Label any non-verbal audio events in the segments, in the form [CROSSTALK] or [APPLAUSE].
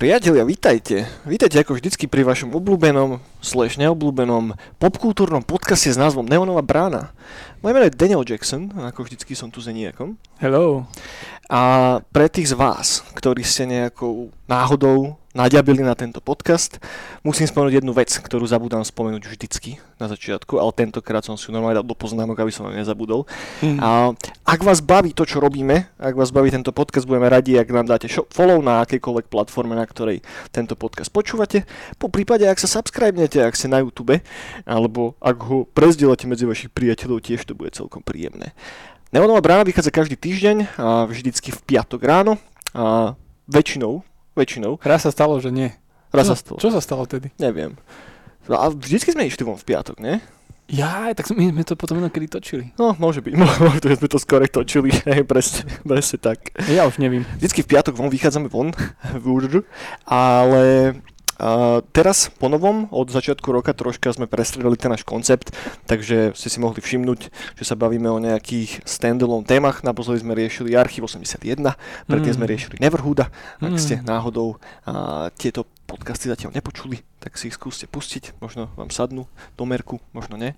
Priatelia, vítajte. Vítajte ako vždycky pri vašom obľúbenom, slash neobľúbenom popkultúrnom podcaste s názvom Neonová brána. Moje meno je Daniel Jackson, ako vždycky som tu za nejakom. Hello. A pre tých z vás, ktorí ste nejakou náhodou naďabili na tento podcast, musím spomenúť jednu vec, ktorú zabudám spomenúť vždycky na začiatku, ale tentokrát som si ju normálne dal do poznámok, aby som vám nezabudol. Mm. A ak vás baví to, čo robíme, ak vás baví tento podcast, budeme radi, ak nám dáte follow na akejkoľvek platforme, na ktorej tento podcast počúvate. Po prípade, ak sa subscribnete, ak ste na YouTube, alebo ak ho prezdielate medzi vašich priateľov, tiež to bude celkom príjemné. Neonová brána vychádza každý týždeň, a vždycky v piatok ráno. A väčšinou väčšinou. Raz sa stalo, že nie. Raz čo, sa stalo. Čo sa stalo tedy? Neviem. No a vždycky sme išli von v piatok, nie? Ja, tak my sme to potom inokedy točili. No, môže byť. [LAUGHS] Možno sme to skôr točili. [LAUGHS] Hej, presne, presne tak. Ja už neviem. Vždycky v piatok von vychádzame von, [LAUGHS] ale Uh, teraz po novom, od začiatku roka troška sme prestredili ten náš koncept, takže ste si mohli všimnúť, že sa bavíme o nejakých standalone témach. Naposledy sme riešili Archiv 81, predtým mm. sme riešili Neverhooda. Ak mm. ste náhodou uh, tieto podcasty zatiaľ nepočuli, tak si ich skúste pustiť, možno vám sadnú do merku, možno nie.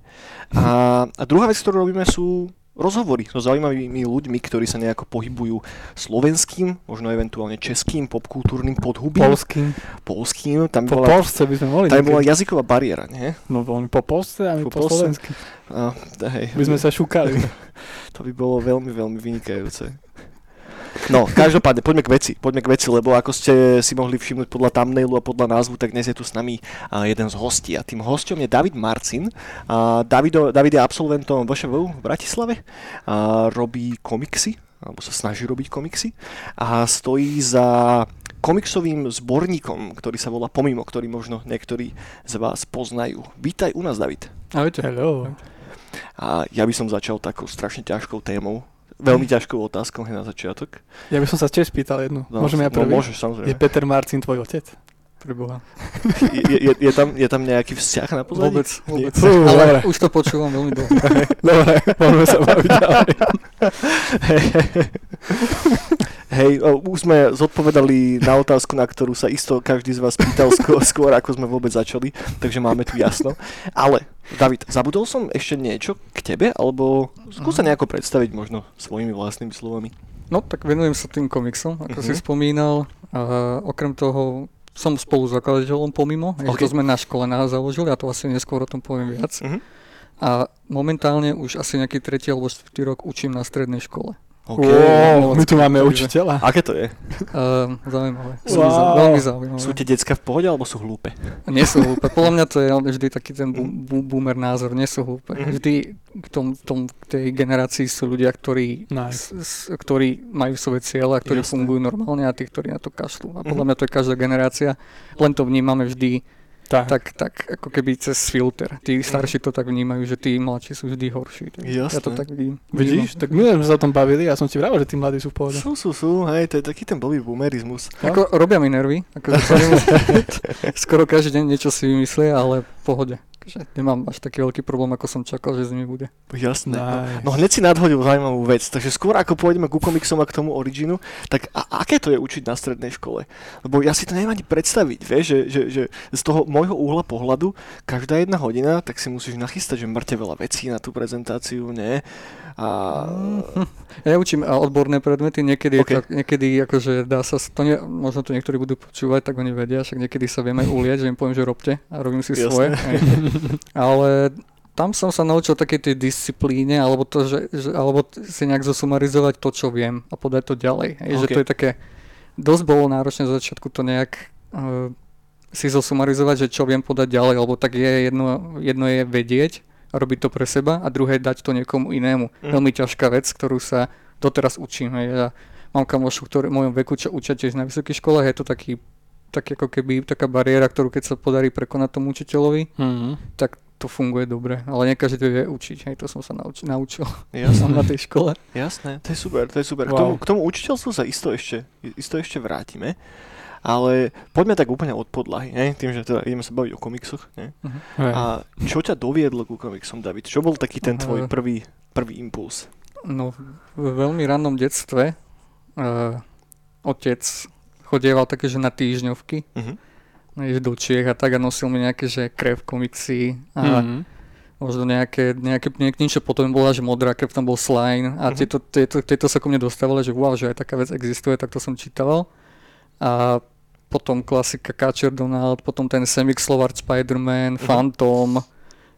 A, a druhá vec, ktorú robíme, sú rozhovory so zaujímavými ľuďmi, ktorí sa nejako pohybujú slovenským, možno eventuálne českým, popkultúrnym podhubím. Polským. Polským. Tam po bola, polsce by sme mohli. Tam bola jazyková bariéra, nie? No oni po polsce a my po, po slovensky. A, hej. By sme sa šukali. [LAUGHS] to by bolo veľmi, veľmi vynikajúce. No, každopádne, poďme k veci, poďme k veci, lebo ako ste si mohli všimnúť podľa thumbnailu a podľa názvu, tak dnes je tu s nami jeden z hostí. A tým hostom je David Marcin. A Davido, David je absolventom VŠVU v Bratislave. A robí komiksy, alebo sa snaží robiť komiksy. A stojí za komiksovým zborníkom, ktorý sa volá Pomimo, ktorý možno niektorí z vás poznajú. Vítaj u nás, David. Ahojte. Hello. A ja by som začal takou strašne ťažkou témou, veľmi ťažkou otázkou na začiatok. Ja by som sa tiež spýtal jednu. No, Môžem ja no, prvý? No, môžeš, samozrejme. Je Peter Marcin tvoj otec? Preboha. je, je, je, tam, je tam nejaký vzťah na pozadí? Vôbec, vôbec. Fú, ale už to počúvam veľmi dlho. Dobre, môžeme sa baviť ďalej. Hej, už sme zodpovedali na otázku, na ktorú sa isto každý z vás pýtal skôr, skôr ako sme vôbec začali, takže máme tu jasno. Ale, David, zabudol som ešte niečo k tebe, alebo skúsa mhm. nejako predstaviť možno svojimi vlastnými slovami. No, tak venujem sa tým komiksom, ako uh-huh. si mhm. spomínal. A okrem toho som spolu zakladateľom pomimo, okay. to sme na škole nás založili, a to asi neskôr o tom poviem viac. Uh-huh. A momentálne už asi nejaký tretí alebo štvrtý rok učím na strednej škole. Okay. Wow, my tu máme učiteľa. Aké to je? Uh, zaujímavé. Wow. Veľmi zaujímavé. Sú tie decka v pohode alebo sú hlúpe? Nie sú hlúpe. Podľa mňa to je [LAUGHS] vždy taký ten bu- boomer názor. Nie sú hlúpe. Mm-hmm. Vždy k tom, tom, tej generácii sú ľudia, ktorí, nice. s, s, ktorí majú svoje cieľe a ktorí Jasne. fungujú normálne a tí, ktorí na to kašľú. A podľa mm-hmm. mňa to je každá generácia. Len to vnímame vždy tak. tak, tak ako keby cez filter. Tí mhm. starší to tak vnímajú, že tí mladší sú vždy horší. Tak Jasné. Ja to tak vidím. Vidíš, tak my sme sa o tom bavili, ja som ti vravel, že tí mladí sú v pohode. Sú, sú, sú, hej, to je taký ten blbý boomerizmus. Ako robia mi nervy, ako [LAUGHS] skoro každý deň niečo si vymyslia, ale pohode že nemám až taký veľký problém, ako som čakal, že z nimi bude. Jasné. Nice. No, no hneď si nadhodil zaujímavú vec, takže skôr ako pôjdeme ku komiksom a k tomu originu, tak a, aké to je učiť na strednej škole? Lebo ja si to neviem ani predstaviť, vieš, že, že, že z toho môjho uhla pohľadu každá jedna hodina, tak si musíš nachystať, že mŕte veľa vecí na tú prezentáciu, nie? A... Ja učím odborné predmety, niekedy, okay. tak, niekedy akože dá sa, to nie, možno to niektorí budú počúvať, tak oni vedia, však niekedy sa vieme ulieť, že im poviem, že robte a robím si Jasne. svoje. Ale tam som sa naučil také tej disciplíne, alebo, to, že, že, alebo si nejak zosumarizovať to, čo viem a podať to ďalej. Hej, okay. Že to je také, dosť bolo náročné za začiatku to nejak uh, si zosumarizovať, že čo viem podať ďalej, lebo tak je jedno, jedno je vedieť a robiť to pre seba a druhé dať to niekomu inému. Mm. Veľmi ťažká vec, ktorú sa doteraz učím. Hej. Ja mám kamošu, ktorý v mojom veku čo učia tiež na vysokých školách, je to taký tak ako keby taká bariéra, ktorú keď sa podarí prekonať tomu učiteľovi, mm-hmm. tak to funguje dobre, ale nie každý to vie učiť, hej, to som sa nauč- naučil [LAUGHS] Jasné. na tej škole. Jasné, to je super, to je super. Wow. K, tomu, k tomu učiteľstvu sa isto ešte, isto ešte vrátime. Ale poďme tak úplne od podlahy, ne? tým, že teda ideme sa baviť o komiksoch. Ne? Hej. A čo ťa doviedlo ku komiksom, David? Čo bol taký ten tvoj Aha. prvý, prvý impuls? No, v veľmi rannom detstve uh, otec chodieval také, že na týždňovky, Mhm. uh do Čiech a tak a nosil mi nejaké, že krev komiksy a Mhm. možno nejaké, nejaké, nejaké niečo potom bola, že modrá krev, tam bol slime a Mhm. tieto, tieto, tieto sa ku mne dostávali, že wow, že aj taká vec existuje, tak to som čítal. A potom klasika Catcher Donald, potom ten Semik Slovart Spider-Man, Mhm. Phantom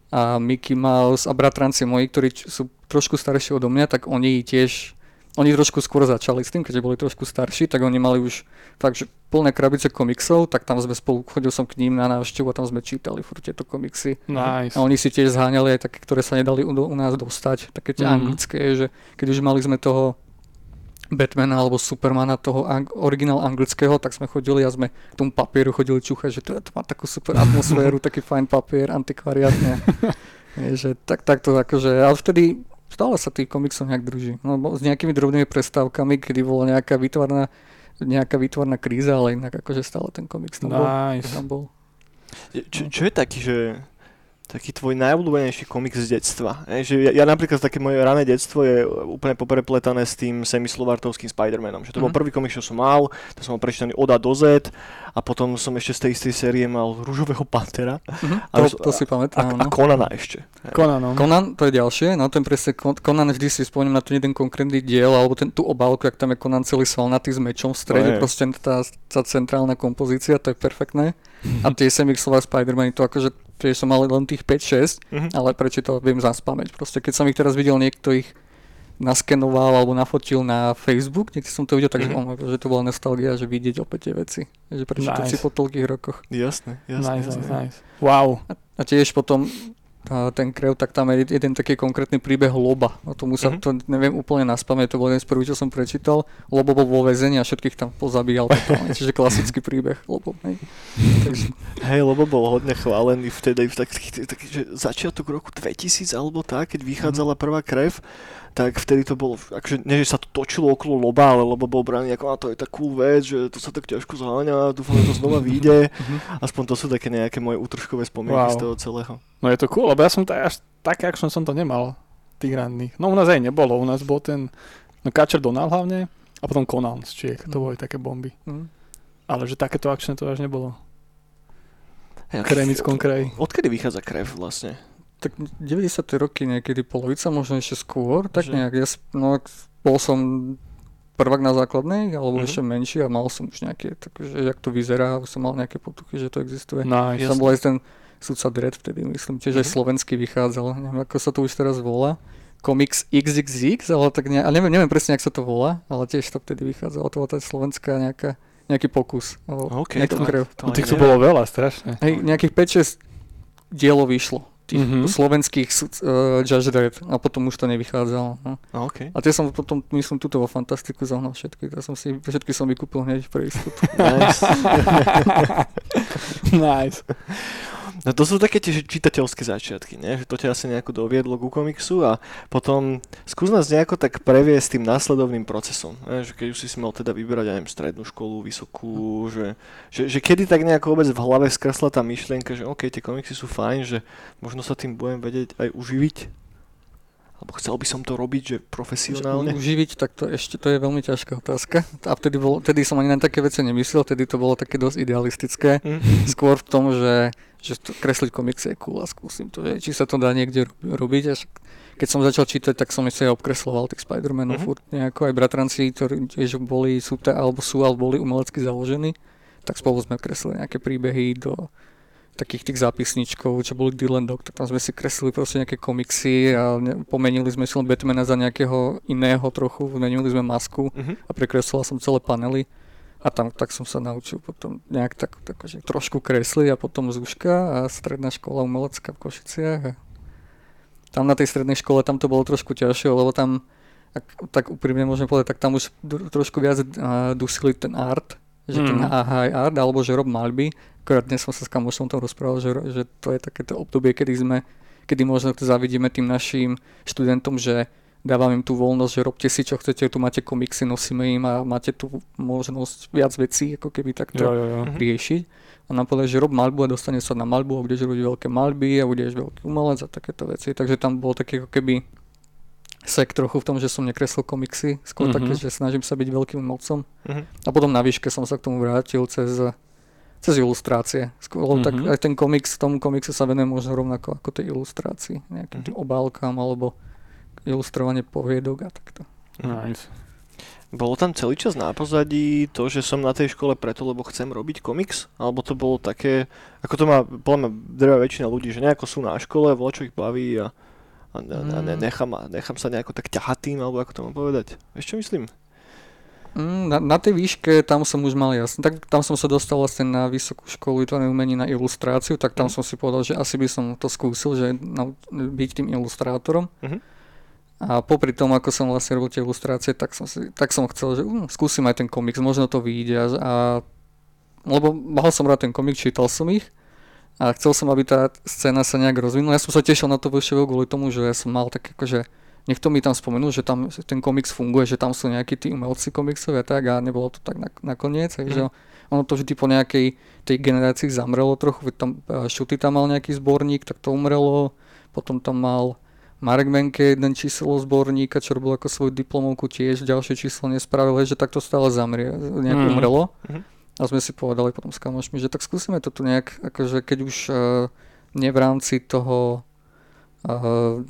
a Mickey Mouse a bratranci moji, ktorí sú trošku starší odo mňa, tak oni tiež oni trošku skôr začali s tým, keďže boli trošku starší, tak oni mali už fakt, že plné krabice komiksov, tak tam sme spolu, chodil som k ním na návštevu a tam sme čítali furt tieto komiksy. Nice. A oni si tiež zháňali aj také, ktoré sa nedali u, u nás dostať, také tie Mhm. anglické, že keď už mali sme toho Batmana alebo Supermana, toho ang- originál anglického, tak sme chodili a sme k tomu papieru chodili čúchať, že to, to má takú super atmosféru, taký fajn papier, antikvariátne. [LAUGHS] Že tak, tak to akože, ale vtedy stále sa tých komiksov nejak drží. No, s nejakými drobnými prestávkami, kedy bola nejaká výtvarná nejaká výtvarná kríza, ale inak akože stále ten komiks tam bol. Nice. Tam bol. Čo, čo je taký, že taký tvoj najobľúbenejší komiks z detstva? E, že ja, ja napríklad také moje rané detstvo je úplne poprepletané s tým semislovartovským Spider-Manom. Že to bol Mhm. prvý komiks, čo som mal, to som mal prečítaný od A do Z a potom som ešte z tej istej série mal Rúžového Pantera Mhm, Ale to, to si a, pamätám. a no. Conana ešte. Conan, no. Conan, to je ďalšie, no ten presne, Con- Conan vždy si spomínam na ten jeden konkrétny diel, alebo ten, tú obálku, ak tam je Conan celý svalnatý s mečom v strede, No je. proste tá, tá centrálna kompozícia, to je perfektné. A tie Semixlové Spider-Man, to akože, tiež som mal len tých 5-6, Mhm. ale prečo to viem zaspamäť. Proste keď som ich teraz videl, niekto ich naskenoval alebo nafotil na Facebook, niekde som to videl, takže Mhm. mm-hmm. že to bola nostalgia, že vidieť opäť tie veci. Že prečítať Nice. si po toľkých rokoch. Jasné, jasné. Nice, jasné. nice. Wow. A tiež potom a ten krev, tak tam je jeden taký konkrétny príbeh Loba. O tomu sa Mhm. to neviem úplne naspamäť, to bol jeden z prvých, čo som prečítal. Lobo bol vo väzení a všetkých tam pozabíjal. totálne. Čiže klasický príbeh Lobo. Hej. Takže, Hej, lebo bol hodne chválený vtedy, v taký, taký, že začiatok roku 2000 alebo tak, keď vychádzala prvá krev, tak vtedy to bolo, akože nie, že sa to točilo okolo loba, ale lobo bol braný ako, a to je tak cool vec, že to sa tak ťažko zháňa, dúfam, že to znova [LAUGHS] vyjde. Aspoň to sú také nejaké moje útržkové spomienky Wow. z toho celého. No je to cool, lebo ja som ta, až také action som to nemal, tých ranných. No u nás aj nebolo, u nás bol ten, no Catcher Donald hlavne, a potom Conan z Čiech, to Mhm. boli také bomby. hm. Ale že takéto action to až nebolo. Hej, a Kremickom kraji. Odkedy vychádza krev vlastne? Tak 90. roky niekedy polovica, možno ešte skôr, tak Že- nejak. Ja, no, bol som prvák na základnej, alebo Mhm. ešte menší a mal som už nejaké, takže jak to vyzerá, už som mal nejaké potuchy, že to existuje. Nice. Tam bol aj ten sudca Dredd vtedy, myslím, tiež aj Mhm. slovenský vychádzal, neviem ako sa to už teraz volá. Comics XXX, ale tak ne, ale neviem, neviem presne, ak sa to volá, ale tiež to vtedy vychádzalo, to bola tá slovenská nejaká, nejaký pokus. Alebo OK, nejaký to- krev. To No, ani tých tu neviem. bolo veľa, strašne. Hej, nejakých 5-6 dielov vyšlo. Tých Mhm. slovenských uh, Judge Dredd a potom už to nevychádzalo. No. A, OK. A tie som potom, myslím, tuto vo Fantastiku zohnal všetky. To som si, všetky som vykúpil hneď pre istotu. Nice. [LAUGHS] [LAUGHS] nice. No to sú také tie čitateľské začiatky, nie? že to ťa asi nejako doviedlo ku komiksu a potom skús nás nejako tak previesť tým následovným procesom. Nie? Že keď už si mal teda vyberať, neviem, strednú školu, vysokú, že, že, že kedy tak nejako vôbec v hlave skresla tá myšlienka, že OK, tie komiksy sú fajn, že možno sa tým budem vedieť aj uživiť. Alebo chcel by som to robiť, že profesionálne. Uživiť, tak to ešte to je veľmi ťažká otázka. A vtedy, bol, vtedy som ani na také veci nemyslel, vtedy to bolo také dosť idealistické. Mm. Skôr v tom, že, že to, kresliť komiksy je cool a skúsim to, že či sa to dá niekde rob- robiť. Až keď som začal čítať, tak som ešte aj obkresloval tých Spider-Manov Mhm. furt nejako. Aj bratranci, ktorí tiež boli, sú, alebo sú, alebo boli umelecky založení, tak spolu sme kreslili nejaké príbehy do takých tých zápisničkov, čo boli Dylan Dog, tak tam sme si kreslili proste nejaké komiksy a ne, pomenili sme si len Batmana za nejakého iného trochu, zmenili sme masku Mhm. a prekreslila som celé panely a tam tak som sa naučil potom nejak tak, tak že trošku kresliť a potom zúška a stredná škola umelecká v Košiciach a tam na tej strednej škole tam to bolo trošku ťažšie, lebo tam ak, tak úprimne môžem povedať, tak tam už trošku viac uh, dusili ten art, že ten Mm. high art, alebo že rob maľby. Akorát dnes som sa s kamošom tom rozprával, že, že to je takéto obdobie, kedy sme, kedy možno to zavidíme tým našim študentom, že dávam im tú voľnosť, že robte si čo chcete, tu máte komiksy, nosíme im a máte tu možnosť viac vecí, ako keby takto Jo, jo, jo. Mhm. riešiť. A nám povedali, že rob maľbu a dostane sa na maľbu a budeš robiť veľké maľby a budeš veľký umelec a takéto veci. Takže tam bol taký ako keby sek trochu v tom, že som nekreslil komiksy, skôr Mhm. také, že snažím sa byť veľkým umelcom. Mhm. A potom na výške som sa k tomu vrátil cez, cez ilustrácie. Skôr, mm-hmm. tak Mhm. aj ten komiks, tomu komiksu sa venujem možno rovnako ako tej ilustrácii. Nejakým tým obálkam alebo ilustrovanie poviedok a takto. Nice. Bolo tam celý čas na pozadí to, že som na tej škole preto, lebo chcem robiť komiks? Alebo to bolo také, ako to má, podľa mňa drvá väčšina ľudí, že nejako sú na škole, voľa čo ich baví a, a, a, ne, Mm. nechám, nechám sa nejako tak ťahať tým, alebo ako to mám povedať. Vieš čo myslím? Mm, na, na tej výške tam som už mal jasne. Tak tam som sa dostal vlastne na vysokú školu výtvarnej umení na ilustráciu, tak tam Mhm. som si povedal, že asi by som to skúsil, že nau- byť tým ilustrátorom. Mhm. A popri tom, ako som vlastne robil tie ilustrácie, tak som, si, tak som chcel, že um, skúsim aj ten komiks, možno to vyjde. A, a, lebo mal som rád ten komik, čítal som ich a chcel som, aby tá scéna sa nejak rozvinula. Ja som sa tešil na to VŠV kvôli tomu, že som mal tak akože niekto mi tam spomenul, že tam ten komiks funguje, že tam sú nejakí tí umelci komiksové a tak a nebolo to tak nak- nakoniec, takže ono to vždy po nejakej tej generácii zamrelo trochu, tam eh, Šuty tam mal nejaký zborník, tak to umrelo, potom tam mal Marek Menke jeden číslo zborníka, čo robil ako svoju diplomovku tiež, ďalšie číslo nespravil, že tak to stále zamrie, nejak Mhm. umrelo. Mhm. A sme si povedali potom s kamošmi, že tak skúsime to tu nejak, akože keď už uh, nie v rámci toho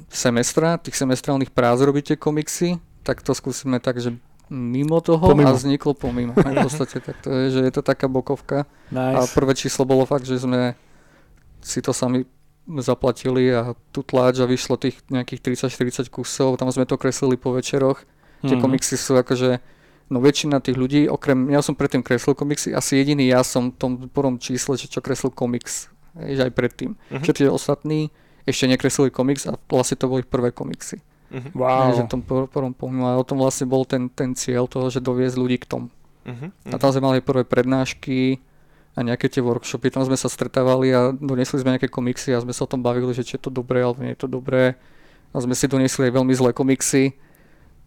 semestra, tých semestrálnych prác robíte komiksy, tak to skúsime tak, že mimo toho Pomimo. a vzniklo pomimo. [LAUGHS] V podstate tak to je, že je to taká bokovka. A Nice. prvé číslo bolo fakt, že sme si to sami zaplatili a tu tlač a vyšlo tých nejakých 30-40 kusov, tam sme to kreslili po večeroch. Tie Mhm. komiksy sú akože, no väčšina tých ľudí, okrem, ja som predtým kreslil komiksy, asi jediný ja som v tom prvom čísle, že čo kreslil komiks, že aj predtým. Mhm. Všetci ostatní ešte nekreslili komiks a vlastne to boli prvé komiksy. Mhm. Wow. Že Wow. v tom prvom pomimo, a o tom vlastne bol ten, ten cieľ toho, že doviezť ľudí k tomu. Mhm. A tam sme mali prvé prednášky a nejaké tie workshopy, tam sme sa stretávali a donesli sme nejaké komiksy a sme sa o tom bavili, že či je to dobré alebo nie je to dobré. A sme si donesli aj veľmi zlé komiksy.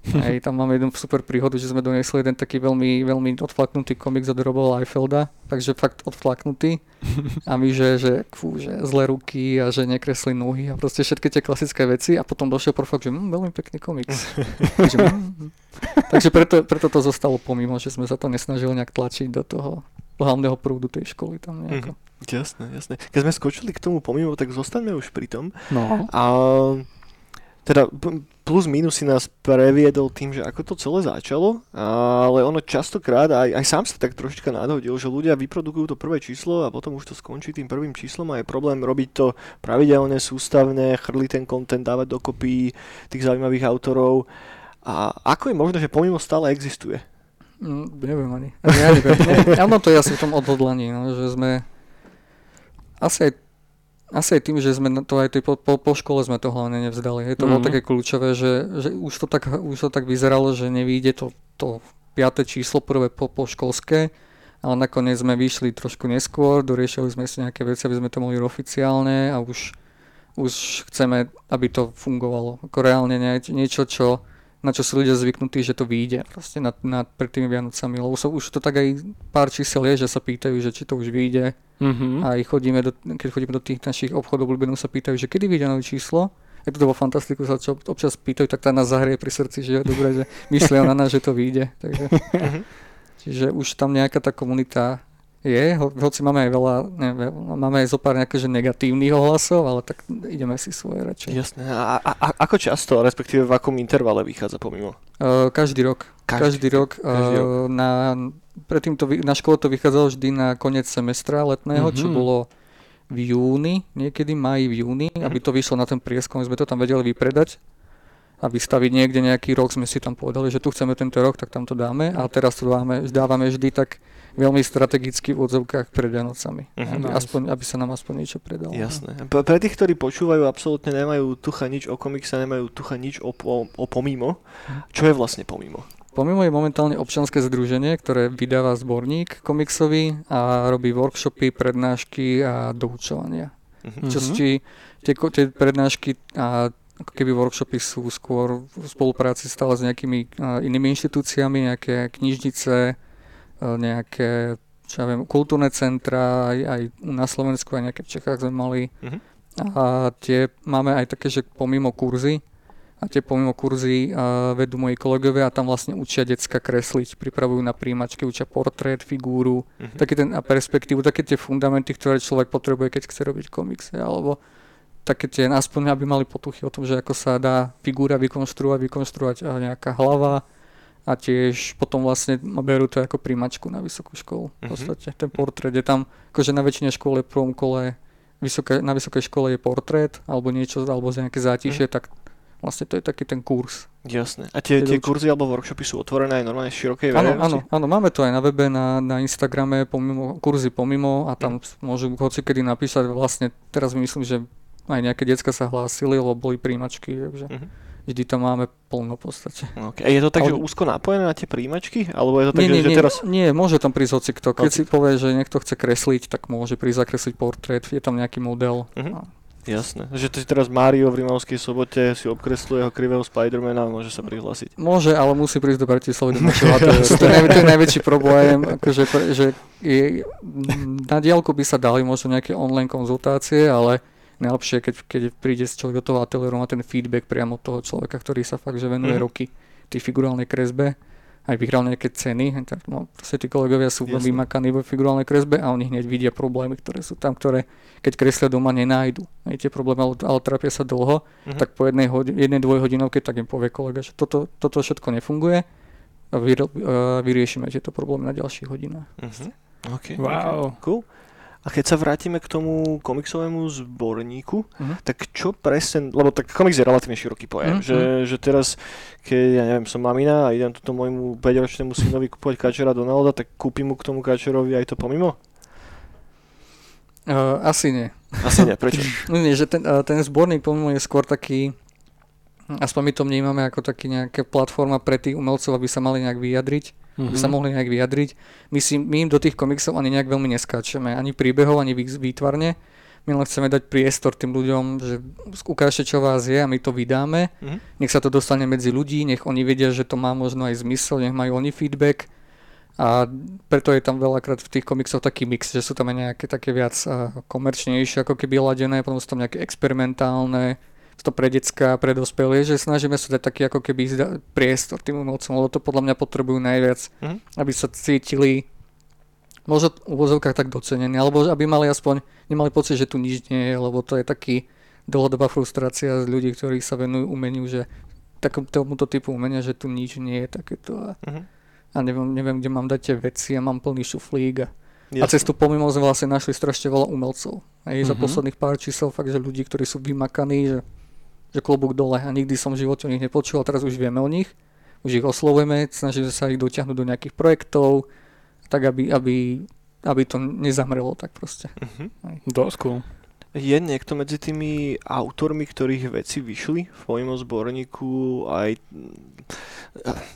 [LAUGHS] Hej, tam máme jednu super príhodu, že sme donesli jeden taký veľmi, veľmi odflaknutý komiks od Roba Liefelda, takže fakt odflaknutý. A my, že, že, fú, že zlé ruky a že nekresli nohy a proste všetky tie klasické veci a potom došiel profak, že hm, veľmi pekný komiks. [LAUGHS] takže, hm. takže preto, preto to zostalo pomimo, že sme sa to nesnažili nejak tlačiť do toho hlavného prúdu tej školy tam nejako. Jasné, jasné. Keď sme skočili k tomu pomimo, tak zostaňme už pri tom. No. A teda plus minus si nás previedol tým, že ako to celé začalo, ale ono častokrát, aj, aj sám sa tak trošička nadhodil, že ľudia vyprodukujú to prvé číslo a potom už to skončí tým prvým číslom a je problém robiť to pravidelne, sústavne, chrliť ten content, dávať dokopy tých zaujímavých autorov. A ako je možné, že pomimo stále existuje? Mm, neviem ani. ani ja neviem. [LAUGHS] Ne, áno, to je asi v tom odhodlaní, no, že sme asi aj, asi aj tým, že sme to aj tej, po, po, po škole sme to hlavne nevzdali. Je to bolo Mhm. také kľúčové, že, že už, to tak, už to tak vyzeralo, že nevíde to, to piaté číslo prvé po, po školské, ale nakoniec sme vyšli trošku neskôr, doriešili sme si nejaké veci, aby sme to mohli oficiálne a už, už chceme, aby to fungovalo. Ako reálne nie, niečo, čo na čo sú ľudia zvyknutí, že to vyjde proste nad, nad, pred tými Vianocami, lebo so, už to tak aj pár čísel je, že sa pýtajú, že či to už vyjde Mhm. a chodíme do, keď chodíme do tých našich obchodov obľúbených, sa pýtajú, že kedy vyjde nové číslo. Je to bolo fantastiku, sa čo občas pýtajú, tak tá nás zahrie pri srdci, že je dobré, že [LAUGHS] myslia na nás, že to vyjde. Takže, čiže už tam nejaká tá komunita je, ho, hoci máme aj veľa, ne, máme aj zo pár nejaké, že negatívnych ohlasov, ale tak ideme si svoje radšej. Jasné. A, a, a ako často, respektíve v akom intervale vychádza pomimo? Uh, každý rok. Každý- Každý, rok. každý uh, Na, predtým to, na škole to vychádzalo vždy na koniec semestra letného, čo Mhm. bolo v júni, niekedy maji, v júni, Mhm. aby to vyšlo na ten prieskum, sme to tam vedeli vypredať a vystaviť niekde nejaký rok, sme si tam povedali, že tu chceme tento rok, tak tam to dáme a teraz to dáme, dávame vždy tak veľmi strategicky v odzovkách pred Vianocami, Mhm. aby, aspoň, aby sa nám aspoň niečo predalo. Jasné. P- pre tých, ktorí počúvajú, absolútne nemajú tucha nič o komikse, nemajú tucha nič o, o, o pomimo. Čo je vlastne pomimo? Pomimo je momentálne občanské združenie, ktoré vydáva zborník komiksový a robí workshopy, prednášky a doučovania. Mhm. Čo Mhm. či tie, tie prednášky a ako keby workshopy sú skôr v spolupráci stále s nejakými inými inštitúciami, nejaké knižnice, nejaké čo ja viem, kultúrne centra, aj, aj na Slovensku, aj nejaké v Čechách sme mali. Mhm. A tie máme aj také, že pomimo kurzy, a tie pomimo kurzy uh, vedú moji kolegovia a tam vlastne učia decka kresliť, pripravujú na príjimačky, učia portrét, figúru, Mhm. taký ten a perspektívu, také tie fundamenty, ktoré človek potrebuje, keď chce robiť komiksy, alebo také tie, aspoň aby mali potuchy o tom, že ako sa dá figúra vykonštruovať, vykonštruovať a nejaká hlava a tiež potom vlastne berú to ako príjmačku na vysokú školu. V Mhm. podstate ten portrét je tam, akože na väčšine škôl je v prvom kole, vysoké, na vysokej škole je portrét alebo niečo, alebo z nejaké zátišie, tak vlastne to je taký ten kurz. Jasné. A tie, tie kurzy alebo workshopy sú otvorené aj normálne širokej Áno, áno, verejnosti? áno, máme to aj na webe, na, na Instagrame, pomimo, kurzy pomimo a tam môžu hoci kedy napísať vlastne, teraz my myslím, že aj nejaké decka sa hlásili, lebo boli príjimačky, takže Mhm. vždy tam máme plno v podstate. Okay. A je to tak, že Ale- úzko napojené na tie príjimačky? Alebo je to tak, nie, nie, že, že nie, teraz... nie, môže tam prísť hoci kto. Keď Hoci si povie, že niekto chce kresliť, tak môže prísť zakresliť portrét, je tam nejaký model. Mhm. A Jasné. Že to teraz Mario v Rimavskej sobote si obkresluje jeho krivého Spidermana a môže sa prihlásiť. Môže, ale musí prísť do Bratislavy do [LAUGHS] našeho ateliéru. to, je to je najväčší problém, [LAUGHS] akože, že je, na diálku by sa dali možno nejaké online konzultácie, ale najlepšie, keď, keď príde človek do toho ateliéru, má ten feedback priamo od toho človeka, ktorý sa fakt že venuje Mhm. roky tej figurálnej kresbe, aj vyhral nejaké ceny, tak no, proste tí kolegovia sú Jasné. vymakaní vo figurálnej kresbe a oni hneď vidia problémy, ktoré sú tam, ktoré keď kreslia doma nenájdu. Aj tie problémy, ale, ale trápia sa dlho, Mhm. tak po jednej, hodi- jednej dvojhodinovke tak im povie kolega, že toto, toto všetko nefunguje a vyr- uh, vyriešime tieto problémy na ďalších hodinách. Mhm. OK. Wow. ok, Cool. A keď sa vrátime k tomu komiksovému zborníku, Mhm. tak čo presne, lebo tak komiks je relatívne široký pojem, Mhm. že, že teraz, keď ja neviem, som mamina a idem tuto môjmu 5-ročnému synovi kúpovať kačera Donalda, tak kúpim mu k tomu kačerovi aj to pomimo? Uh, asi nie. Asi nie, prečo? [LAUGHS] No nie, že ten, uh, ten zborník pomimo je skôr taký, aspoň my to vnímame ako taký nejaká platforma pre tých umelcov, aby sa mali nejak vyjadriť, Mhm. aby sa mohli nejak vyjadriť. My, si, my im do tých komiksov ani nejak veľmi neskáčeme, ani príbehov, ani vý- výtvarne. My len chceme dať priestor tým ľuďom, že ukážte, čo vás je a my to vydáme. Mhm. Nech sa to dostane medzi ľudí, nech oni vedia, že to má možno aj zmysel, nech majú oni feedback. A preto je tam veľakrát v tých komiksoch taký mix, že sú tam aj nejaké také viac komerčnejšie, ako keby ladené, potom sú tam nejaké experimentálne, to pre decka, pre dospelé, že snažíme sa dať taký ako keby priestor tým umelcom, lebo to podľa mňa potrebujú najviac, Mhm. aby sa cítili možno v úvozovkách tak docenení, alebo aby mali aspoň, nemali pocit, že tu nič nie je, lebo to je taký dlhodobá frustrácia z ľudí, ktorí sa venujú umeniu, že takom, tomuto typu umenia, že tu nič nie je takéto a, Mhm. a neviem, neviem, kde mám dať tie veci a mám plný šuflík a, a Jasné. cez tú pomimo sme vlastne našli strašne veľa umelcov. Aj za Mhm. posledných pár čísel fakt, že ľudí, ktorí sú vymakaní, že, že klobúk dole a nikdy som v živote o nich nepočul a teraz už vieme o nich, už ich oslovujeme, snažíme sa ich dotiahnuť do nejakých projektov, tak aby, aby, aby to nezamrelo tak proste. Mhm. Dosť cool. Je niekto medzi tými autormi, ktorých veci vyšli v mojom zborníku aj...